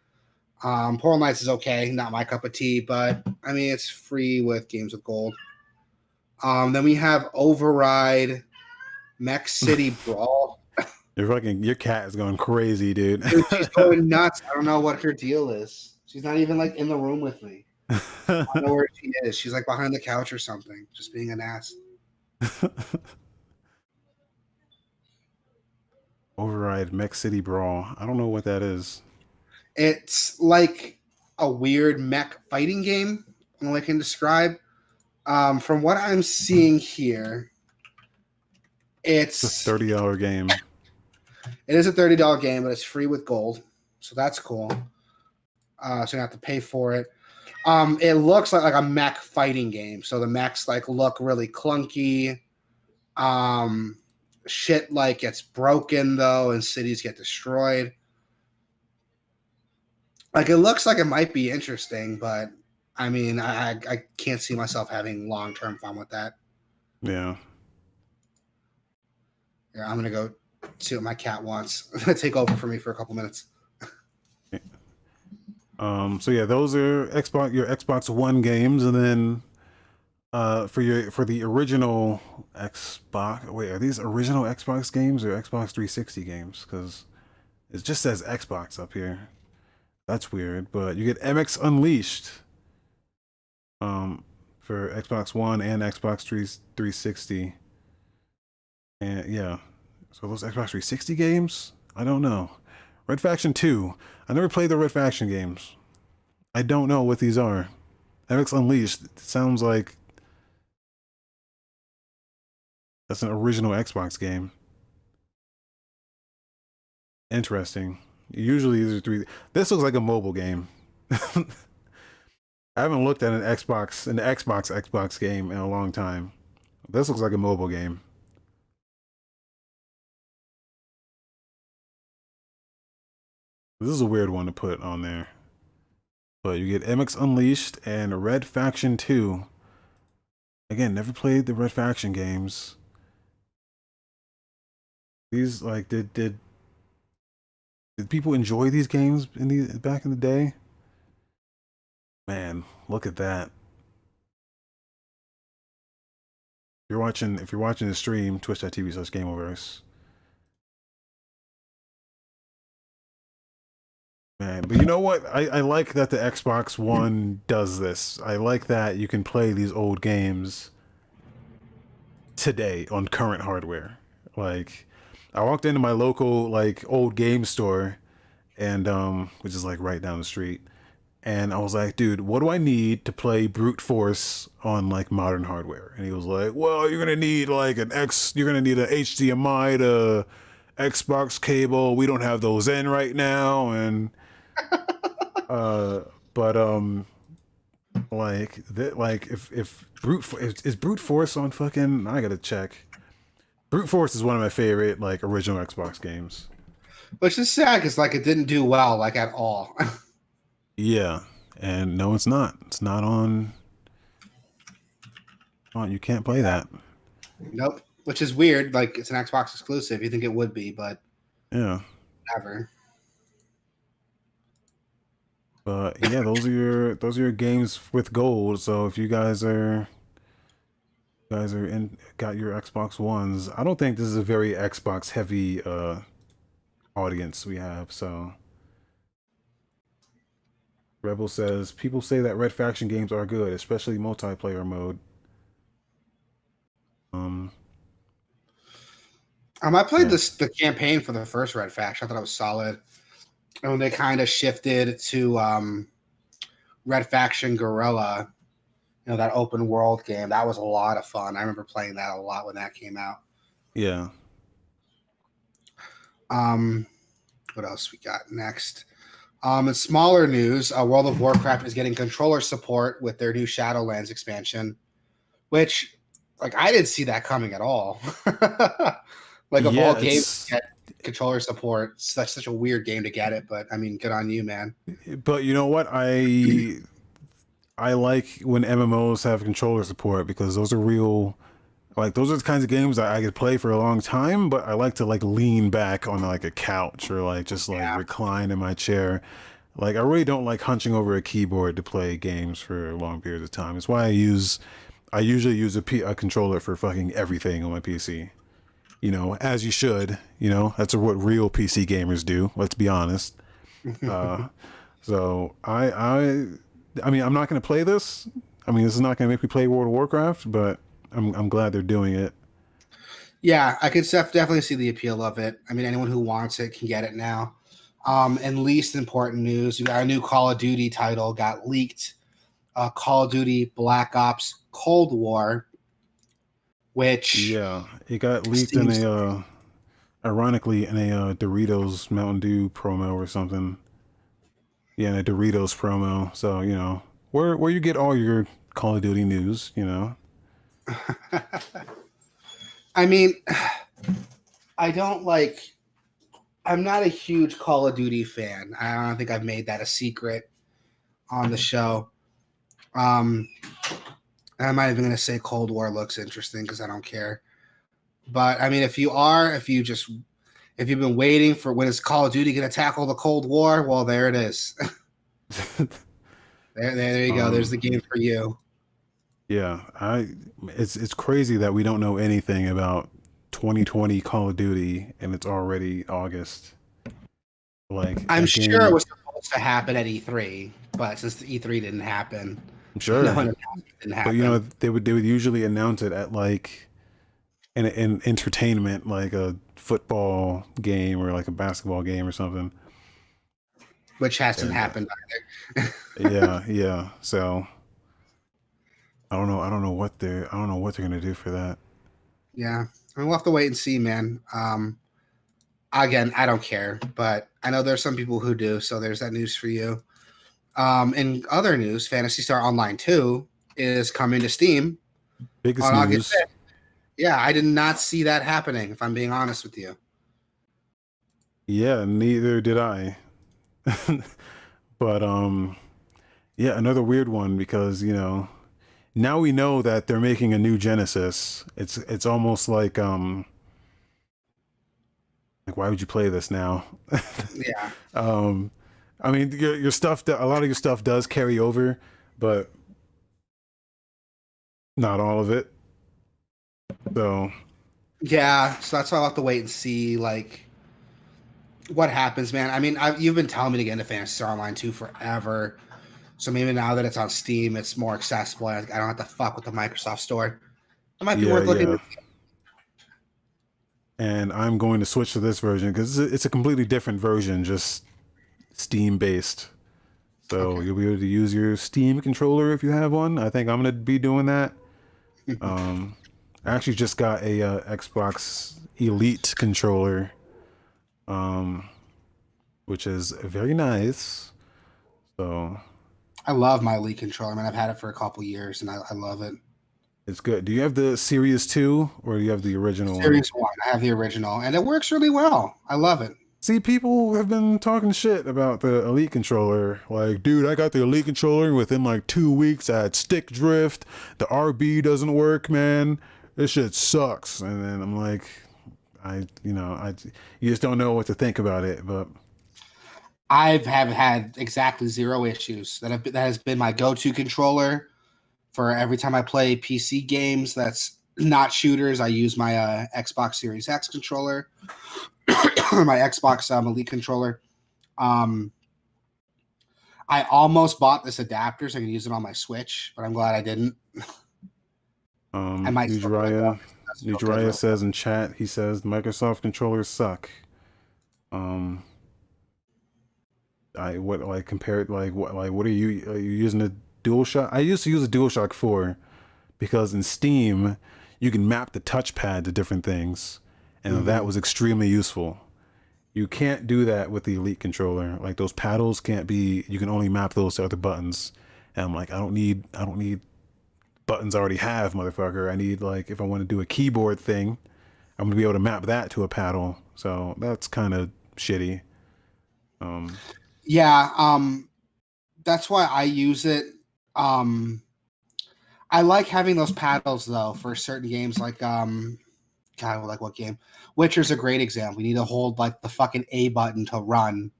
um, Portal Knights is okay. Not my cup of tea, but I mean it's free with Games with Gold. Um, then we have Override, Mech City Brawl. Your fucking your cat is going crazy, dude. Dude, she's going nuts. I don't know what her deal is. She's not even like in the room with me. I don't know where she is. She's like behind the couch or something, just being an ass. Override Mech City Brawl. I don't know what that is. It's like a weird mech fighting game. All I can describe. Um, from what I'm seeing here, It's a thirty dollar game. It is a thirty dollar game, but it's free with gold, so that's cool. Uh, so you have to pay for it. Um, it looks like like a mech fighting game. So the mechs like look really clunky. Um, shit like gets broken though, and cities get destroyed. Like it looks like it might be interesting, but I mean, I I, I can't see myself having long term fun with that. Yeah. Yeah, I'm gonna go see what my cat wants. Take over for me for a couple minutes. Um, so yeah, those are Xbox your Xbox One games, and then uh, for your for the original Xbox. Wait, are these original Xbox games or Xbox 360 games? Because it just says Xbox up here. That's weird. But you get MX Unleashed. Um, for Xbox One and Xbox 3 360. And yeah, so those Xbox 360 games, I don't know. Red Faction 2. I never played the Red Faction games. I don't know what these are. MX Unleashed sounds like that's an original Xbox game. Interesting. Usually these are three. This looks like a mobile game. I haven't looked at an Xbox, an Xbox Xbox game in a long time. This looks like a mobile game. This is a weird one to put on there. But you get MX Unleashed and Red Faction 2. Again, never played the Red Faction games. These like did did did people enjoy these games in the back in the day? Man, look at that. If you're watching if you're watching the stream, twitch.tv slash gameoverse. But you know what? I, I like that the Xbox One does this. I like that you can play these old games today on current hardware. Like I walked into my local like old game store and um which is like right down the street. And I was like, dude, what do I need to play brute force on like modern hardware? And he was like, well, you're gonna need like an X you're gonna need an HDMI to Xbox cable. We don't have those in right now and uh but um like that like if if brute fo- is, is brute force on fucking i gotta check brute force is one of my favorite like original xbox games Which is sad because like it didn't do well like at all. yeah and no it's not it's not on on you can't play that nope. Which is weird. Like it's an Xbox exclusive. You think it would be, but yeah never. But yeah those are your those are your games with gold so if you guys are you guys are in got your xbox ones i don't think this is a very xbox heavy uh audience we have so rebel says people say that red faction games are good especially multiplayer mode um Um, I played Yeah. this the campaign for the first Red Faction. I thought it was solid. And when they kind of shifted to um, Red Faction Guerrilla, you know that open world game, that was a lot of fun. I remember playing that a lot when that came out. yeah Um, what else we got next? Um, in smaller news, uh, World of Warcraft is getting controller support with their new Shadowlands expansion, which, like, I didn't see that coming at all. like, of Yeah, all games, controller support. It's such such a weird game to get it, but I mean, good on you, man. But you know what? I I like when MMOs have controller support because those are real like those are the kinds of games that I could play for a long time, but I like to like lean back on like a couch or like just like Yeah. recline in my chair. Like I really don't like hunching over a keyboard to play games for long periods of time. It's why I use I usually use a, P- a controller for fucking everything on my PC. You know, as you should. You know, that's what real PC gamers do. Let's be honest. Uh, so I I I mean I'm not going to play this. I mean this is not going to make me play World of Warcraft, but I'm I'm glad they're doing it. Yeah, I could def- definitely see the appeal of it. I mean, anyone who wants it can get it now. Um, and least important news, we got a new Call of Duty title got leaked. Uh, Call of Duty Black Ops Cold War, which Yeah, it got leaked in a uh, ironically in a uh, Doritos Mountain Dew promo or something. Yeah, in a Doritos promo. So you know where where you get all your Call of Duty news. You know. I mean, I don't like. I'm not a huge Call of Duty fan. I don't think I've made that a secret on the show. Um, I'm not even going to say Cold War looks interesting because I don't care. But I mean, if you are, if you just, if you've been waiting for when is Call of Duty going to tackle the Cold War, well, there it is. there, there, there you go. There's the Um, game for you. Yeah, I it's it's crazy that we don't know anything about 2020 Call of Duty and it's already August. Like I'm sure game- it was supposed to happen at E3, but since the E3 didn't happen, sure. no one announced it didn't happen. But you know, they would they would usually announce it at like an, in entertainment, like a football game or like a basketball game or something. which hasn't Yeah. happened either. Yeah, yeah. So I don't know. I don't know what they're. I don't know what they're gonna do for that. Yeah, I mean, we'll have to wait and see, man. Um, again, I don't care, but I know there's some people who do. So there's that news for you. Um, in other news, Phantasy Star Online 2 is coming to Steam Biggest on news. August 5th. Yeah, I did not see that happening, if I'm being honest with you. Yeah, neither did I. but um yeah, another weird one because, you know, now we know that they're making a new Genesis. It's it's almost like um like why would you play this now? Yeah. um I mean your your stuff a lot of your stuff does carry over, but not all of it. So, Yeah, so that's why I'll have to wait and see like what happens, man. I mean, I, you've been telling me to get into Phantasy Star Online 2 forever. So maybe now that it's on Steam, it's more accessible. I, I don't have to fuck with the Microsoft Store. It might be Yeah, worth looking yeah. at. and I'm going to switch to this version because it's, it's a completely different version, just Steam based. So Okay. you'll be able to use your Steam controller if you have one. I think I'm going to be doing that. um, I actually just got a uh, Xbox Elite controller, um, which is very nice. So I love my Elite controller, man. I've had it for a couple years and I, I love it. it's good. Do you have the Series 2 or do you have the original one? Series 1, I have the original and it works really well. I love it. See, people have been talking shit about the Elite controller. Like, dude, I got the Elite controller within like two weeks. I had stick drift. The RB doesn't work, man. This shit sucks. And then I'm like, I, you know, I, you just don't know what to think about it. But I've have had exactly zero issues. That have been, that has been my go-to controller for every time I play PC games. That's not shooters. I use my uh, Xbox Series X controller, my Xbox um, Elite controller. Um, I almost bought this adapter so I can use it on my Switch, but I'm glad I didn't. um, I might Ujraya, That's real good, though. Ujraya says in chat, he says Microsoft controllers suck. Um, I what like compared like what like what are you are you using a DualShock? I used to use a DualShock 4 because in Steam you can map the touchpad to different things, and that was extremely useful. You can't do that with the Elite controller. Like those paddles can't be. You can only map those to other buttons. And I'm like, I don't need. I don't need buttons I already have, motherfucker. I need like if I want to do a keyboard thing, I'm gonna be able to map that to a paddle. So that's kind of shitty. Um, Yeah, um that's why I use it. Um I like having those paddles though for certain games like um God, like what game? Witcher's a great example. You need to hold like the fucking A button to run,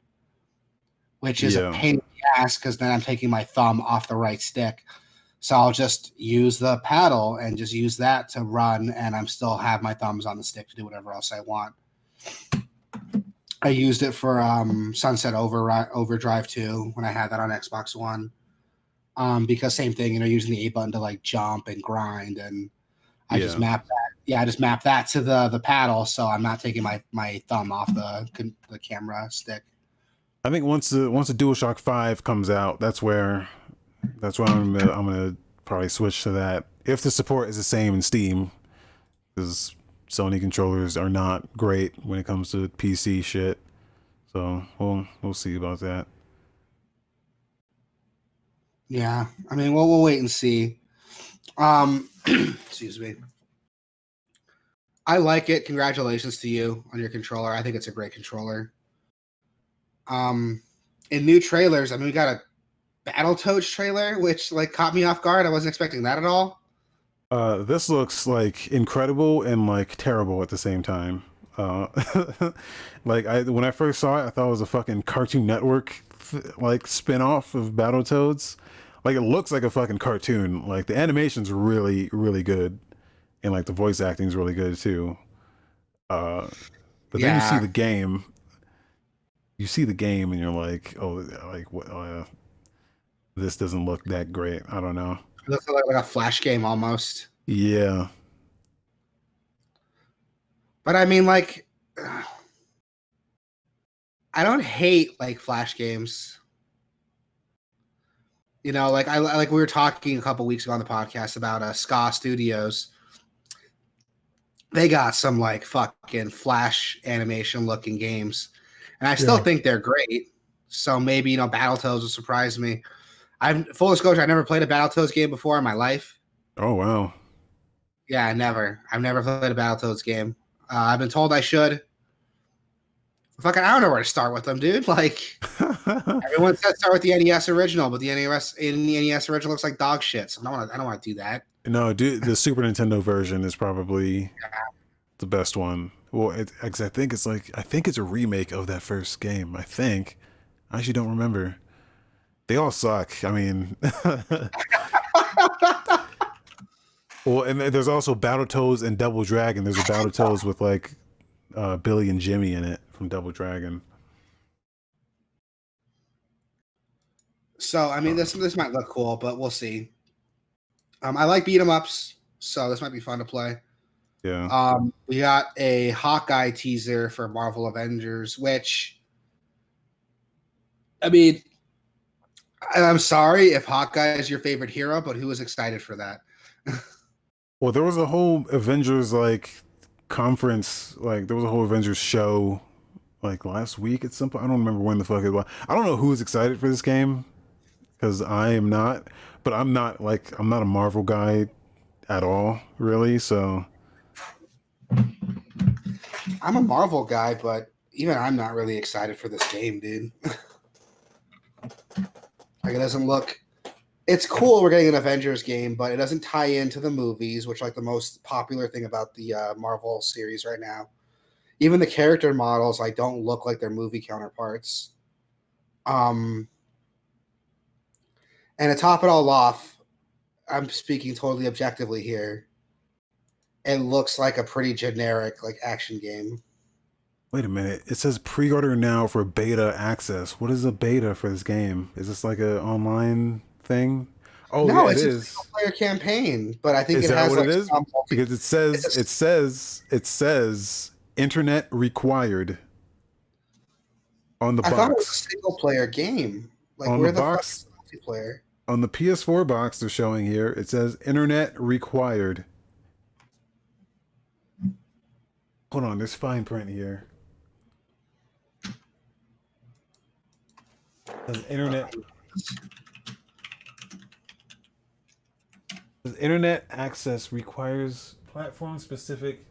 which is Yeah. a pain in the ass because then I'm taking my thumb off the right stick. So I'll just use the paddle and just use that to run, and I'm still have my thumbs on the stick to do whatever else I want. I used it for um, Sunset Over Overdrive 2 when I had that on Xbox One. Um, because same thing, you know, using the A button to like jump and grind, and I just Yeah. map that. Yeah, I just map that to the the paddle, so I'm not taking my my thumb off the the camera stick. I think once the once the DualShock Five comes out, that's where that's where I'm gonna, I'm gonna probably switch to that. If the support is the same in Steam, because Sony controllers are not great when it comes to PC shit. So we'll we'll see about that. Yeah, I mean, we'll we'll wait and see. Um, excuse me. I like it. Congratulations to you on your controller. I think it's a great controller. Um, in new trailers, I mean, we got a Battletoads trailer, which like caught me off guard. I wasn't expecting that at all. Uh, this looks like incredible and like terrible at the same time. Uh, like I when I first saw it, I thought it was a fucking Cartoon Network like spin-off of Battletoads. Like it looks like a fucking cartoon. Like the animation's really really good, and like the voice acting's really good too. Uh, but then you see the game. You see the game, and you're like, oh, like what? Uh, this doesn't look that great. I don't know. It looks like, like a flash game almost. Yeah. But I mean, like, I don't hate like flash games. You know, like I like we were talking a couple weeks ago on the podcast about uh, Ska Studios. They got some like fucking flash animation looking games, and I still Yeah. think they're great. So maybe you know, Battletoads will surprise me. I'm full disclosure, I never played a Battletoads game before in my life. Oh wow. Yeah, I never. I've never played a Battletoads game. Uh, I've been told I should. Fucking, I don't know where to start with them, dude. Like everyone said, start with the NES original, but the NES in the NES original looks like dog shit. So I don't want to. I don't want to do that. no, dude, the Super Nintendo version is probably the best one. Well, it, 'cause I think it's like I think it's a remake of that first game. I think. I actually don't remember. They all suck. I mean, well, and there's also Battletoads and Double Dragon. There's a Battletoads with like uh, Billy and Jimmy in it from Double Dragon. So I mean, this this might look cool, but we'll see. Um, I like beat 'em ups, so this might be fun to play. Yeah. Um, we got a Hawkeye teaser for Marvel Avengers, which I mean, I'm sorry if Hawkeye is your favorite hero, but who is excited for that? Well, there was a whole Avengers like conference, like there was a whole Avengers show like last week at some point. I don't remember when the fuck it was. I don't know who is excited for this game because I am not, but I'm not like I'm not a Marvel guy at all, really. So I'm a Marvel guy, but even I'm not really excited for this game, dude. like it doesn't look it's cool we're getting an Avengers game, but it doesn't tie into the movies, which like the most popular thing about the uh, Marvel series right now. Even the character models like don't look like their movie counterparts. Um and to top it all off, I'm speaking totally objectively here. It looks like a pretty generic like action game. wait a minute, it says pre-order now for beta access. What is a beta for this game? Is this like a online thing? Oh no, yeah, it's it a player campaign, but I think Is it that has what like it is? because it says it says it says internet required on the I thought it was a single player game. Like On where the the, fuck box? is multiplayer? on the ps4 box they're showing here it says internet required hold on there's fine print here says internet says internet access requires platform specific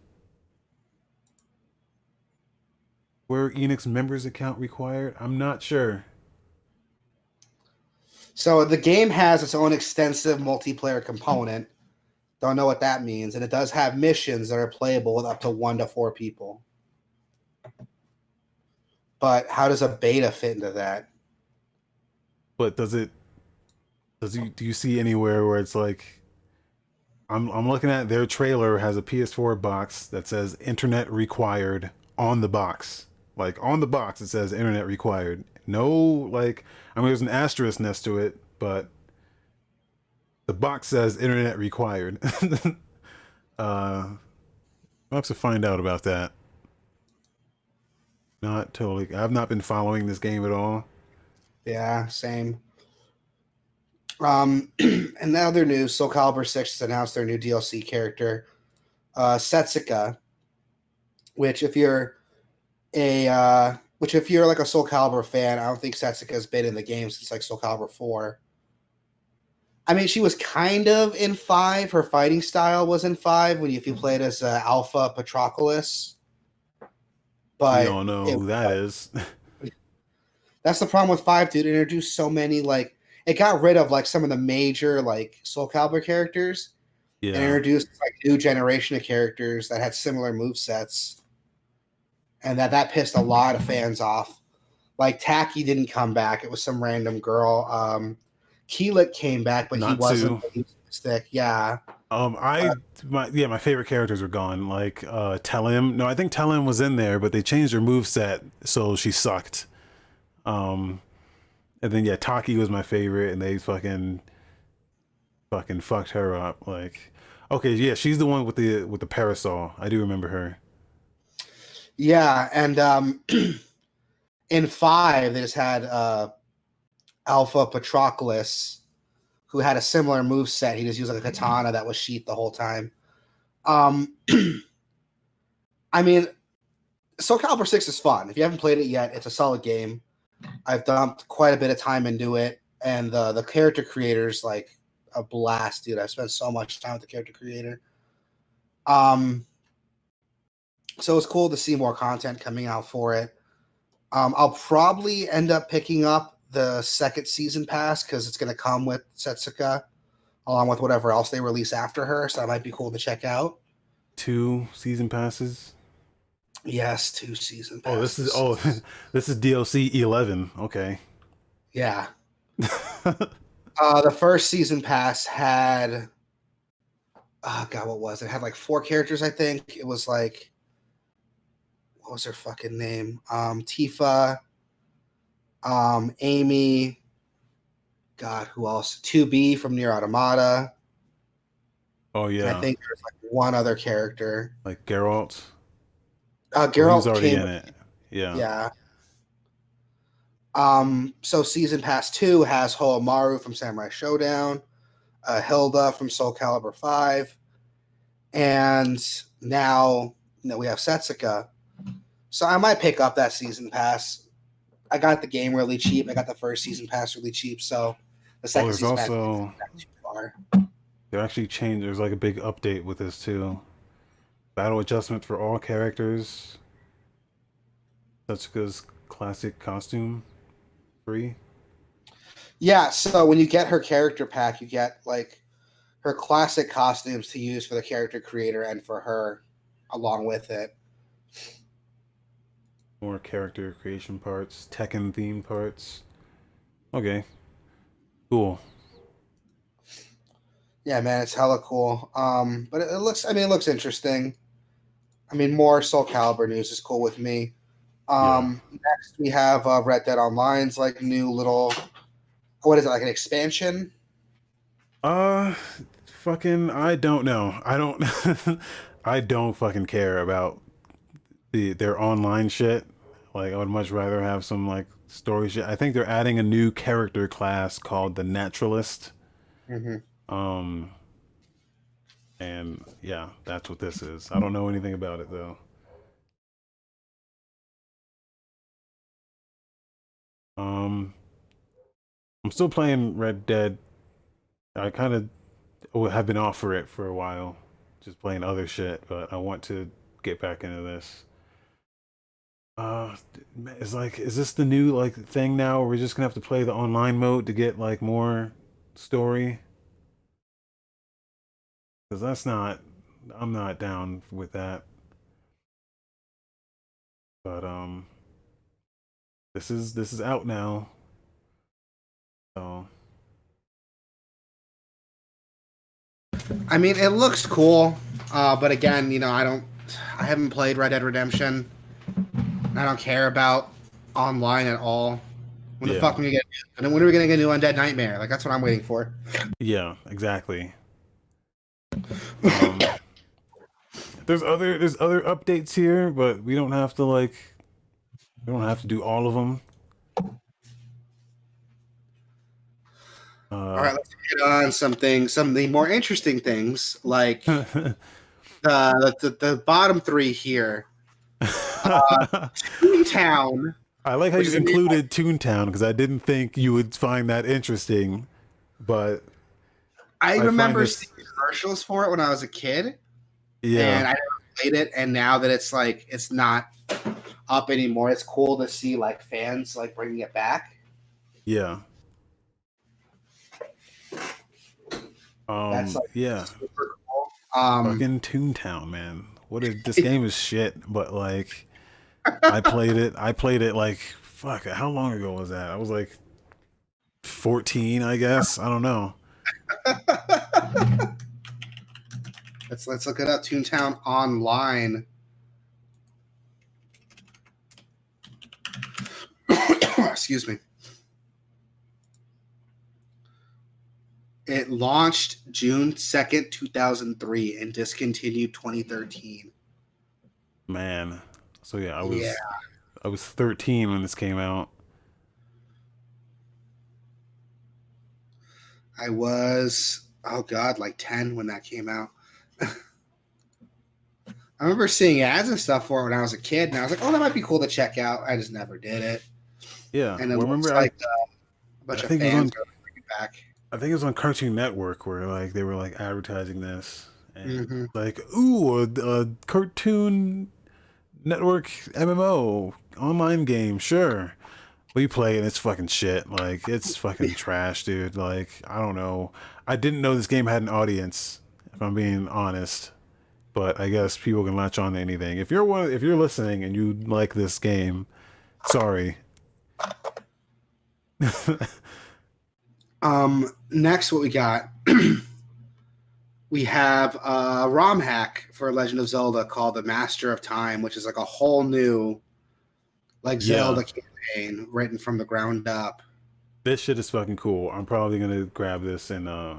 Square Enix members account required? I'm not sure. So the game has its own extensive multiplayer component, Don't know what that means. And it does have missions that are playable with up to one to four people. But how does a beta fit into that? But does it does you do you see anywhere where it's like I'm I'm looking at their trailer has a PS4 box that says internet required on the box. Like on the box it says internet required. No like I mean there's an asterisk next to it, but the box says internet required. uh I'll have to find out about that. Not totally I've not been following this game at all. Yeah, same. Um, and now their news, Soul Calibur 6 has announced their new DLC character, uh, Setsuka, which if you're a uh, which if you're like a Soul Calibur fan, I don't think Setsuka has been in the game since like Soul Calibur 4. I mean, she was kind of in five. Her fighting style was in five when you, if you played as uh, Alpha Patroclus. But I don't know it, who that is. that's the problem with five, dude. It introduced so many like it got rid of like some of the major like Soul Calibur characters. Yeah. And introduced like new generation of characters that had similar move sets. And that that pissed a lot of fans off. Like Taki didn't come back. It was some random girl. Um Kilik came back, but he wasn't stick. Yeah. Um, I uh, my yeah, my favorite characters were gone. Like uh Talim. No, I think Talim was in there, but they changed her move set, so she sucked. Um, and then yeah, Taki was my favorite, and they fucking fucking fucked her up. Like, okay, yeah, she's the one with the with the parasol. I do remember her. Yeah, and um, in five, they just had uh, Alpha Patroclus, who had a similar move set. He just used like a katana that was sheath the whole time. Um, I mean, Soul Calibur Six is fun. If you haven't played it yet, it's a solid game. I've dumped quite a bit of time into it, and the the character creator's like a blast, dude. I've spent so much time with the character creator. Um, so it's cool to see more content coming out for it. Um, I'll probably end up picking up the second season pass because it's going to come with Setsuka, along with whatever else they release after her. So that might be cool to check out. Two season passes. Yes, two season passes. Oh, this is oh, this is DLC eleven. Okay. Yeah. uh, the first season pass had, oh god, what was it? it? Had like four characters, I think. It was like, what was her fucking name? Um, Tira, um, Amy. God, who else? Two B from NieR Automata. Oh yeah. I think there's like one other character. Like Geralt. Uh, Geralt already came, in it. Yeah. Yeah. Um, so season pass two has Haohmaru from Samurai Shodown, uh, Hilde from Soul Calibur five, and now you know we have Setsuka. So I might pick up that season pass. I got the game really cheap. I got the first season pass really cheap. So the second oh, season also, pass too far. They're actually changed. There's like a big update with this too. Battle adjustment for all characters. Setsuka's classic costume free. Yeah, so when you get her character pack, you get like her classic costumes to use for the character creator and for her along with it. More character creation parts, Tekken theme parts. Okay. Cool. Yeah, man, it's hella cool. Um, but it, it looks I mean it looks interesting. I mean, more Soul Calibur news is cool with me. Um, yeah. Next, we have uh, Red Dead Online's like new little, what is it, like an expansion? Uh, fucking, I don't know. I don't, I don't fucking care about the their online shit. Like, I would much rather have some like story shit. I think they're adding a new character class called the Naturalist. Mm-hmm. Um, and yeah, that's what this is. I don't know anything about it though. Um, I'm still playing Red Dead. I kind of have been off for it for a while, just playing other shit. But I want to get back into this. Uh, it's like, is this the new like thing now? Where we're just gonna have to play the online mode to get like more story? because that's not. I'm not down with that. But um, this is this is out now. So I mean, it looks cool, uh, but again, you know, I don't. I haven't played Red Dead Redemption. I don't care about online at all. When the fuck are we gonna get? And when are we gonna get a new Undead Nightmare? Like that's what I'm waiting for. yeah, exactly. Um, there's other there's other updates here, but we don't have to like we don't have to do all of them. Uh, All right, let's get on something, some of the more interesting things, like the the, the bottom three here. Toontown. I like how you included Toontown because I didn't think you would find that interesting, but I, find remember this- seeing commercials for it when I was a kid, Yeah, and I played it. And now that it's like it's not up anymore, it's cool to see like fans like bringing it back. yeah. Um, That's, like, yeah, Super cool. Um, fucking Toontown, man. What is this game is shit, but like I played it. I played it like fuck. How long ago was that? I was like fourteen, I guess. I don't know. let's let's look it up. Toontown online. Excuse me. It launched June 2nd, 2003 and discontinued 2013. Man. So yeah, I was Yeah. I was thirteen when this came out. I was oh god, like 10 when that came out. I remember seeing ads and stuff for it when I was a kid, and I was like, "Oh, that might be cool to check out." I just never did it. Yeah. And it well, remember I- like uh, a bunch I of think it was fans on- back. I think it was on Cartoon Network where like they were like advertising this, and Mhm. like ooh, a, a Cartoon Network MMO online game, sure. We play and it's fucking shit. Like it's fucking trash, dude. Like I don't know. I didn't know this game had an audience. If I'm being honest, but I guess people can latch on to anything. If you're one, if you're listening and you like this game, sorry. Um, next, what we got? we have a ROM hack for Legend of Zelda called the Master of Time, which is like a whole new, like Yeah. Zelda campaign written from the ground up. this shit is fucking cool. I'm probably gonna grab this and uh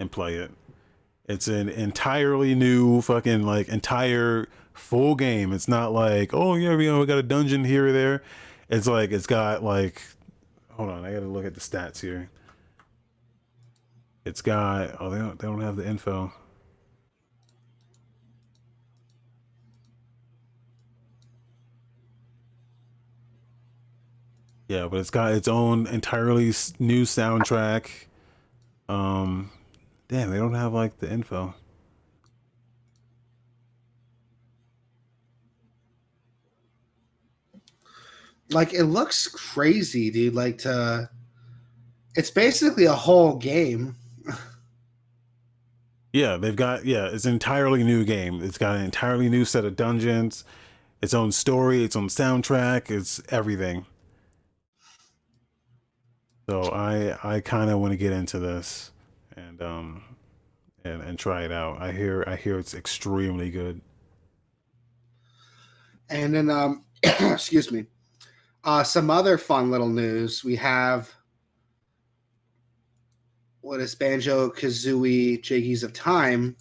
and play it. It's an entirely new fucking like entire full game. It's not like oh yeah you know we got a dungeon here or there. It's like it's got like hold on I gotta look at the stats here. It's got oh they don't they don't have the info. Yeah, but it's got its own entirely new soundtrack. Um, damn, they don't have like the info. Like it looks crazy, dude. Like to, it's basically a whole game. Yeah, they've got yeah, it's an entirely new game. It's got an entirely new set of dungeons, its own story, its own soundtrack, it's everything. So I I kind of want to get into this and um and and try it out. I hear I hear it's extremely good. And then, um, excuse me, uh, some other fun little news. We have what is Banjo Kazooie Jiggies of Time,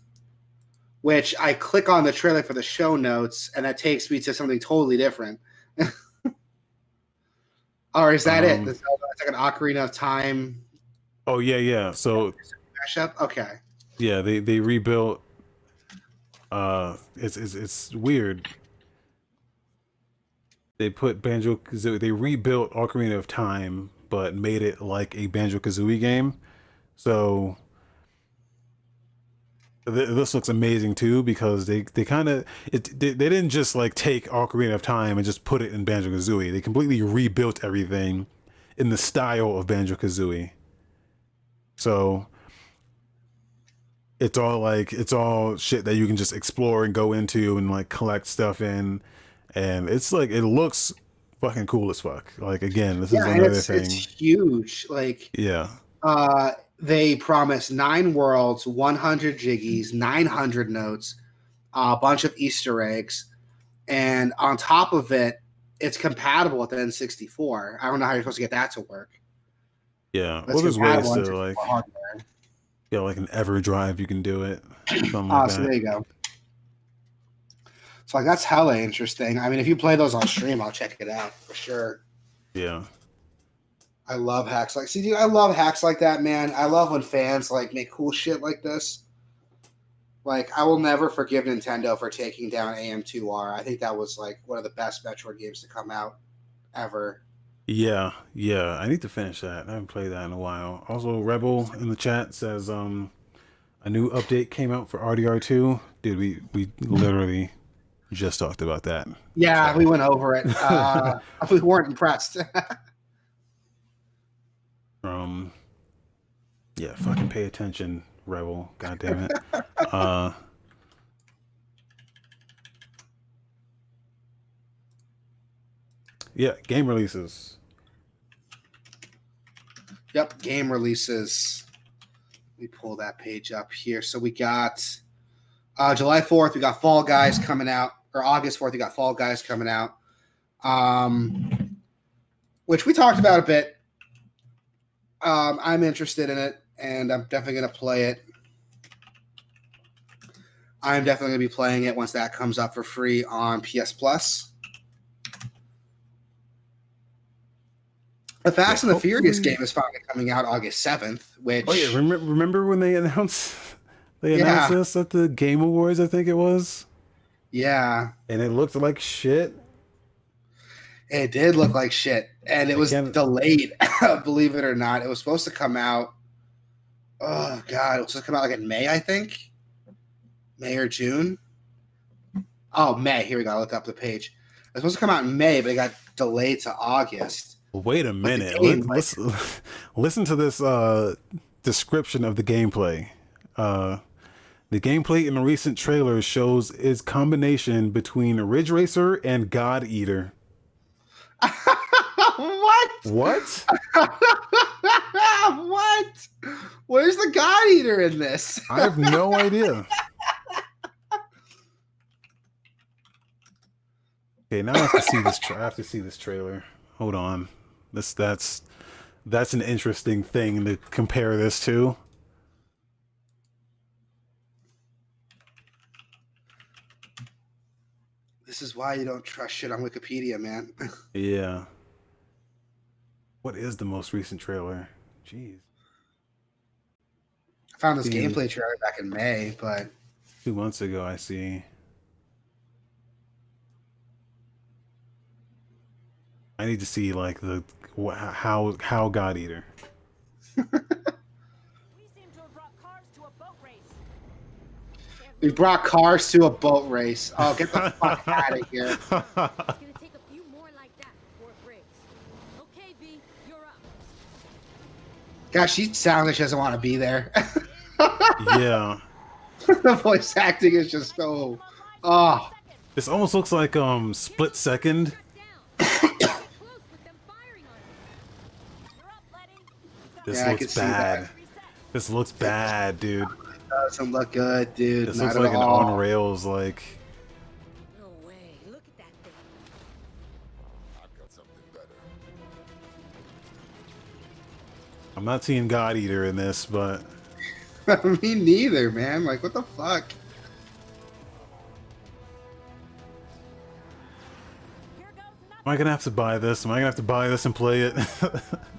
which I click on the trailer for the show notes, and that takes me to something totally different. or is that it? Um, Zelda, it's like an Ocarina of Time Oh yeah, yeah. So mashup. Okay. Yeah, they they rebuilt. Uh, it's it's it's weird. They put Banjo Kazooie. They rebuilt Ocarina of Time, but made it like a Banjo Kazooie game. So th- this looks amazing too because they they kind of it they, they didn't just like take Ocarina of Time and just put it in Banjo Kazooie. They completely rebuilt everything in the style of Banjo Kazooie. So it's all like it's all shit that you can just explore and go into and like collect stuff in, and it's like it looks fucking cool as fuck. Like again, this is Yeah, and another it's, thing. it's huge. Like Yeah, uh they promise nine worlds, 100 jiggies, 900 notes, a bunch of Easter eggs, and on top of it, it's compatible with the N64. I don't know how you're supposed to get that to work. yeah. That's well, there's ways to like 64 hardware. yeah, like an EverDrive, you can do it. Something Ah, like so that. there you go. So like that's hella interesting. I mean, if you play those on stream, I'll check it out for sure. Yeah, I love hacks like see, dude, I love hacks like that, man. I love when fans like make cool shit like this. Like, I will never forgive Nintendo for taking down AM2R. I think that was like one of the best Metroid games to come out ever. yeah, yeah. I need to finish that. I haven't played that in a while. Also, Rebel in the chat says um a new update came out for RDR2. Dude, we we literally just talked about that. Yeah, So- we went over it. Uh, we weren't impressed. Um, yeah, fucking pay attention, Rebel. God damn it. uh, yeah, game releases. Yep, game releases. Let me pull that page up here. So we got uh, July 4th, we got Fall Guys coming out, or August 4th, we got Fall Guys coming out, um, which we talked about a bit. Um, I'm interested in it, and I'm definitely going to play it. I'm definitely going to be playing it once that comes up for free on PS Plus. The Fast Yeah, and the Furious game is finally coming out August 7th, which Oh yeah, remember remember when they announced they Yeah. announced this at the Game Awards? I think it was, yeah, and it looked like shit. It did look like shit. And it was Again- delayed, believe it or not. It was supposed to come out. Oh god, it was supposed to come out like in May, I think. May or June. Oh, May. Here we go. I looked up the page. It was supposed to come out in May, but it got delayed to August. Wait a minute. game, Let, like- listen, listen to this uh, description of the gameplay. Uh, the gameplay in the recent trailer shows its combination between Ridge Racer and God Eater. what? What? what? Where's the God Eater in this? I have no idea. Okay, now I have to see this. Tra- I have to see this trailer. Hold on. This that's that's an interesting thing to compare this to. This is why you don't trust shit on Wikipedia, man. Yeah. What is the most recent trailer? Jeez. I found this gameplay trailer back in May, but Two months ago, I see. I need to see like the how how God Eater. we brought cars to a boat race. Oh, get the fuck out of here. It's gonna take a few more like that before it breaks. Okay, V, you're up. Gosh, she sounds like she doesn't want to be there. yeah. the voice acting is just so. Oh, This almost looks like um split second. This Yeah, looks bad. This looks bad, dude. Doesn't look good, dude. This Not looks at like an all. on rails like No way. Look at that thing. I've got something better. I'm not seeing God Eater in this, but Me neither, man. Like, what the fuck? Here goes another. am I gonna have to buy this? Am I gonna have to buy this and play it?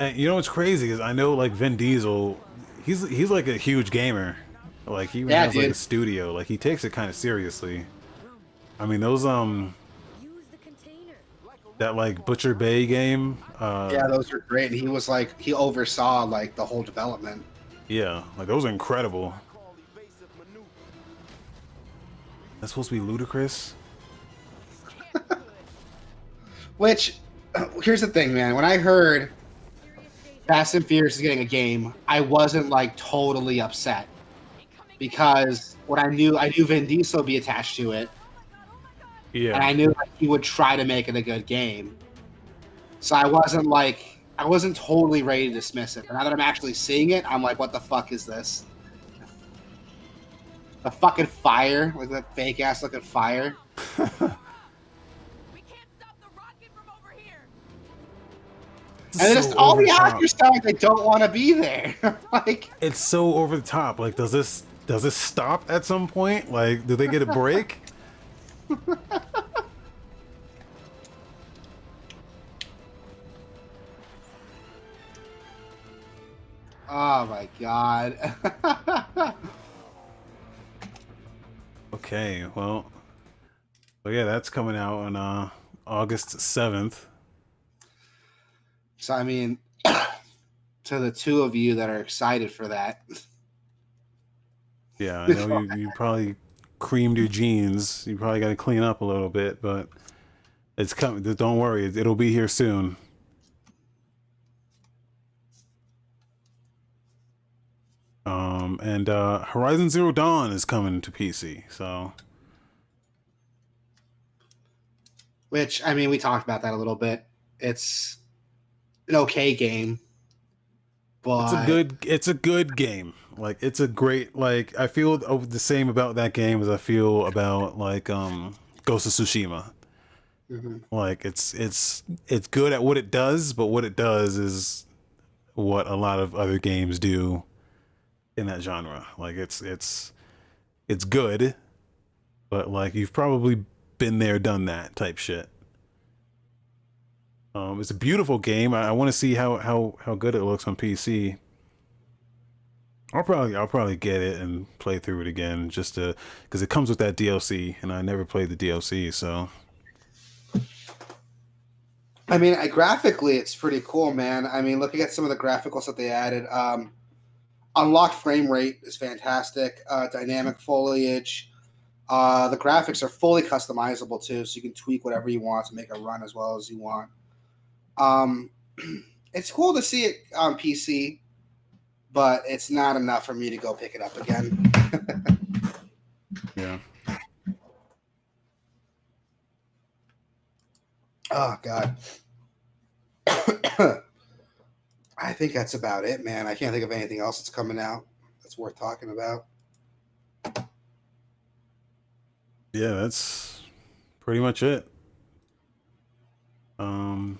and you know what's crazy is I know like Vin Diesel, he's he's like a huge gamer. Like he Yeah, has like a studio. Like he takes it kind of seriously. I mean those um Use the container. that like Butcher Bay game. Uh, Yeah, those are great. He was like, he oversaw like the whole development. yeah, like those are incredible. Call evasive maneuver. That's supposed to be ludicrous. Which, here's the thing, man. When I heard Fast and Furious is getting a game, I wasn't like totally upset because what I knew, I knew Vin Diesel would be attached to it, Yeah. and I knew that he would try to make it a good game. So I wasn't like, I wasn't totally ready to dismiss it. But now that I'm actually seeing it, I'm like, what the fuck is this? The fucking fire, like that fake ass looking fire. And then just all the actors like they don't want to be there. like, It's so over the top. Like, does this does this stop at some point? Like, do they get a break? oh my god. Okay, well, so yeah, that's coming out on uh, August seventh. So I mean, to the two of you that are excited for that, Yeah, I know you, you probably creamed your jeans. You probably got to clean up a little bit, but it's coming. Don't worry, it- it'll be here soon. Um, and uh, Horizon Zero Dawn is coming to PC. So which I mean, we talked about that a little bit. It's an okay game, but it's a good. It's a good game. Like it's a great. Like I feel the same about that game as I feel about like um Ghost of Tsushima. Mhm. like it's it's it's good at what it does but what it does is what a lot of other games do in that genre like it's it's it's good but like you've probably been there done that type shit um it's a beautiful game i, I want to see how how how good it looks on pc I'll probably I'll probably get it and play through it again just to because it comes with that DLC and I never played the DLC so I mean, I, graphically, it's pretty cool, man. I mean, looking at some of the graphical stuff they added, um, unlocked frame rate is fantastic. Uh, dynamic foliage. Uh, the graphics are fully customizable too, so you can tweak whatever you want to make it run as well as you want. Um, it's cool to see it on PC, but it's not enough for me to go pick it up again. yeah Oh God. I think that's about it, man. I can't think of anything else that's coming out that's worth talking about. Yeah, that's pretty much it. Um,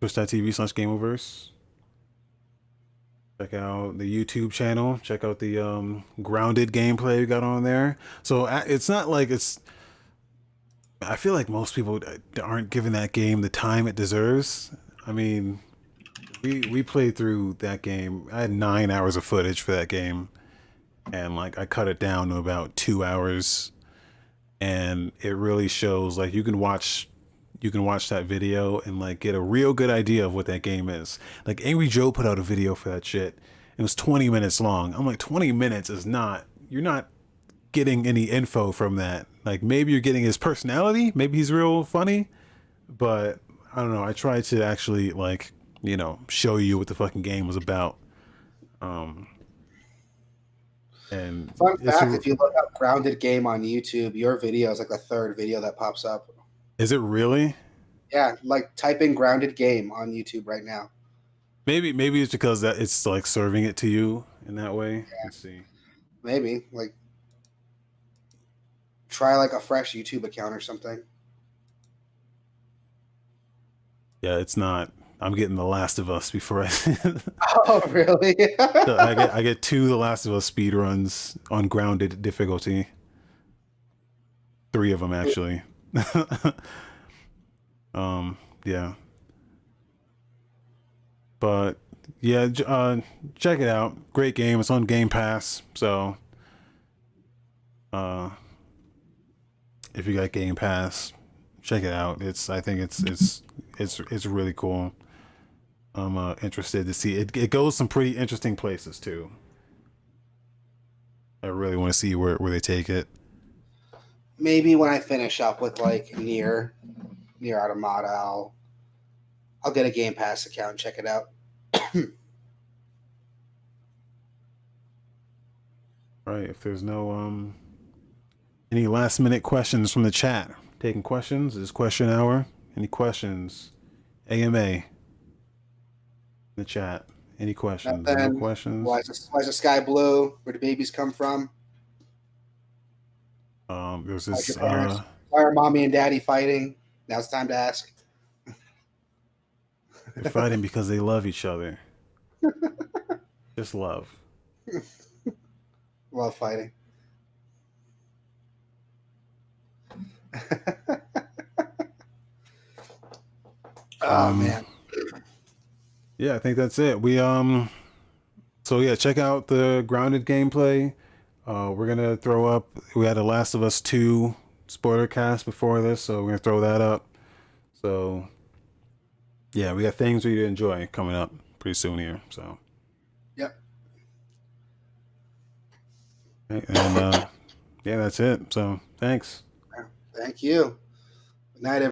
Twitch.tv slash Gameoverse. Check out the YouTube channel. Check out the um, grounded gameplay we got on there. So it's not like it's. I feel like most people aren't giving that game the time it deserves. I mean, we we played through that game. I had nine hours of footage for that game, and like I cut it down to about two hours and it really shows like you can watch you can watch that video and like get a real good idea of what that game is. Like Angry Joe put out a video for that shit. It was 20 minutes long. I'm like 20 minutes is not you're not getting any info from that. Like maybe you're getting his personality, maybe he's real funny, but I don't know. I tried to actually like, you know, show you what the fucking game was about. Um and Fun fact: a- if you look up "grounded game" on YouTube, your video is like the third video that pops up. Is it really? Yeah, like type in "grounded game" on YouTube right now. Maybe maybe it's because that it's like serving it to you in that way. Let's see. Maybe like try like a fresh YouTube account or something. Yeah, it's not. I'm getting The Last of Us before I. Oh, really? So I get I get two The Last of Us speed runs on grounded difficulty. Three of them actually. um. Yeah. But yeah, uh, check it out. Great game. It's on Game Pass. So, uh, if you got Game Pass, check it out. It's I think it's it's it's it's really cool. I'm uh, interested to see it. It goes some pretty interesting places too. I really want to see where where they take it. Maybe when I finish up with like Nier Nier Automata, I'll I'll get a Game Pass account and check it out. Right. If there's no um any last minute questions from the chat, taking questions. Is question hour. Any questions? AMA. In the chat. Any questions? Nothing. questions. Why is, the, why is the sky blue? Where do babies come from? Um, there's this. Uh, Why are mommy and daddy fighting? Now it's time to ask. they're fighting because they love each other. Just love. Love fighting. oh Um, man. Yeah, I think that's it. We um so yeah, check out the grounded gameplay. Uh we're gonna throw up we had a Last of Us 2 spoiler cast before this, so we're gonna throw that up. So yeah, we got things for you to enjoy coming up pretty soon here. So Yep. And uh yeah, that's it. So thanks. Thank you. Good night, everyone.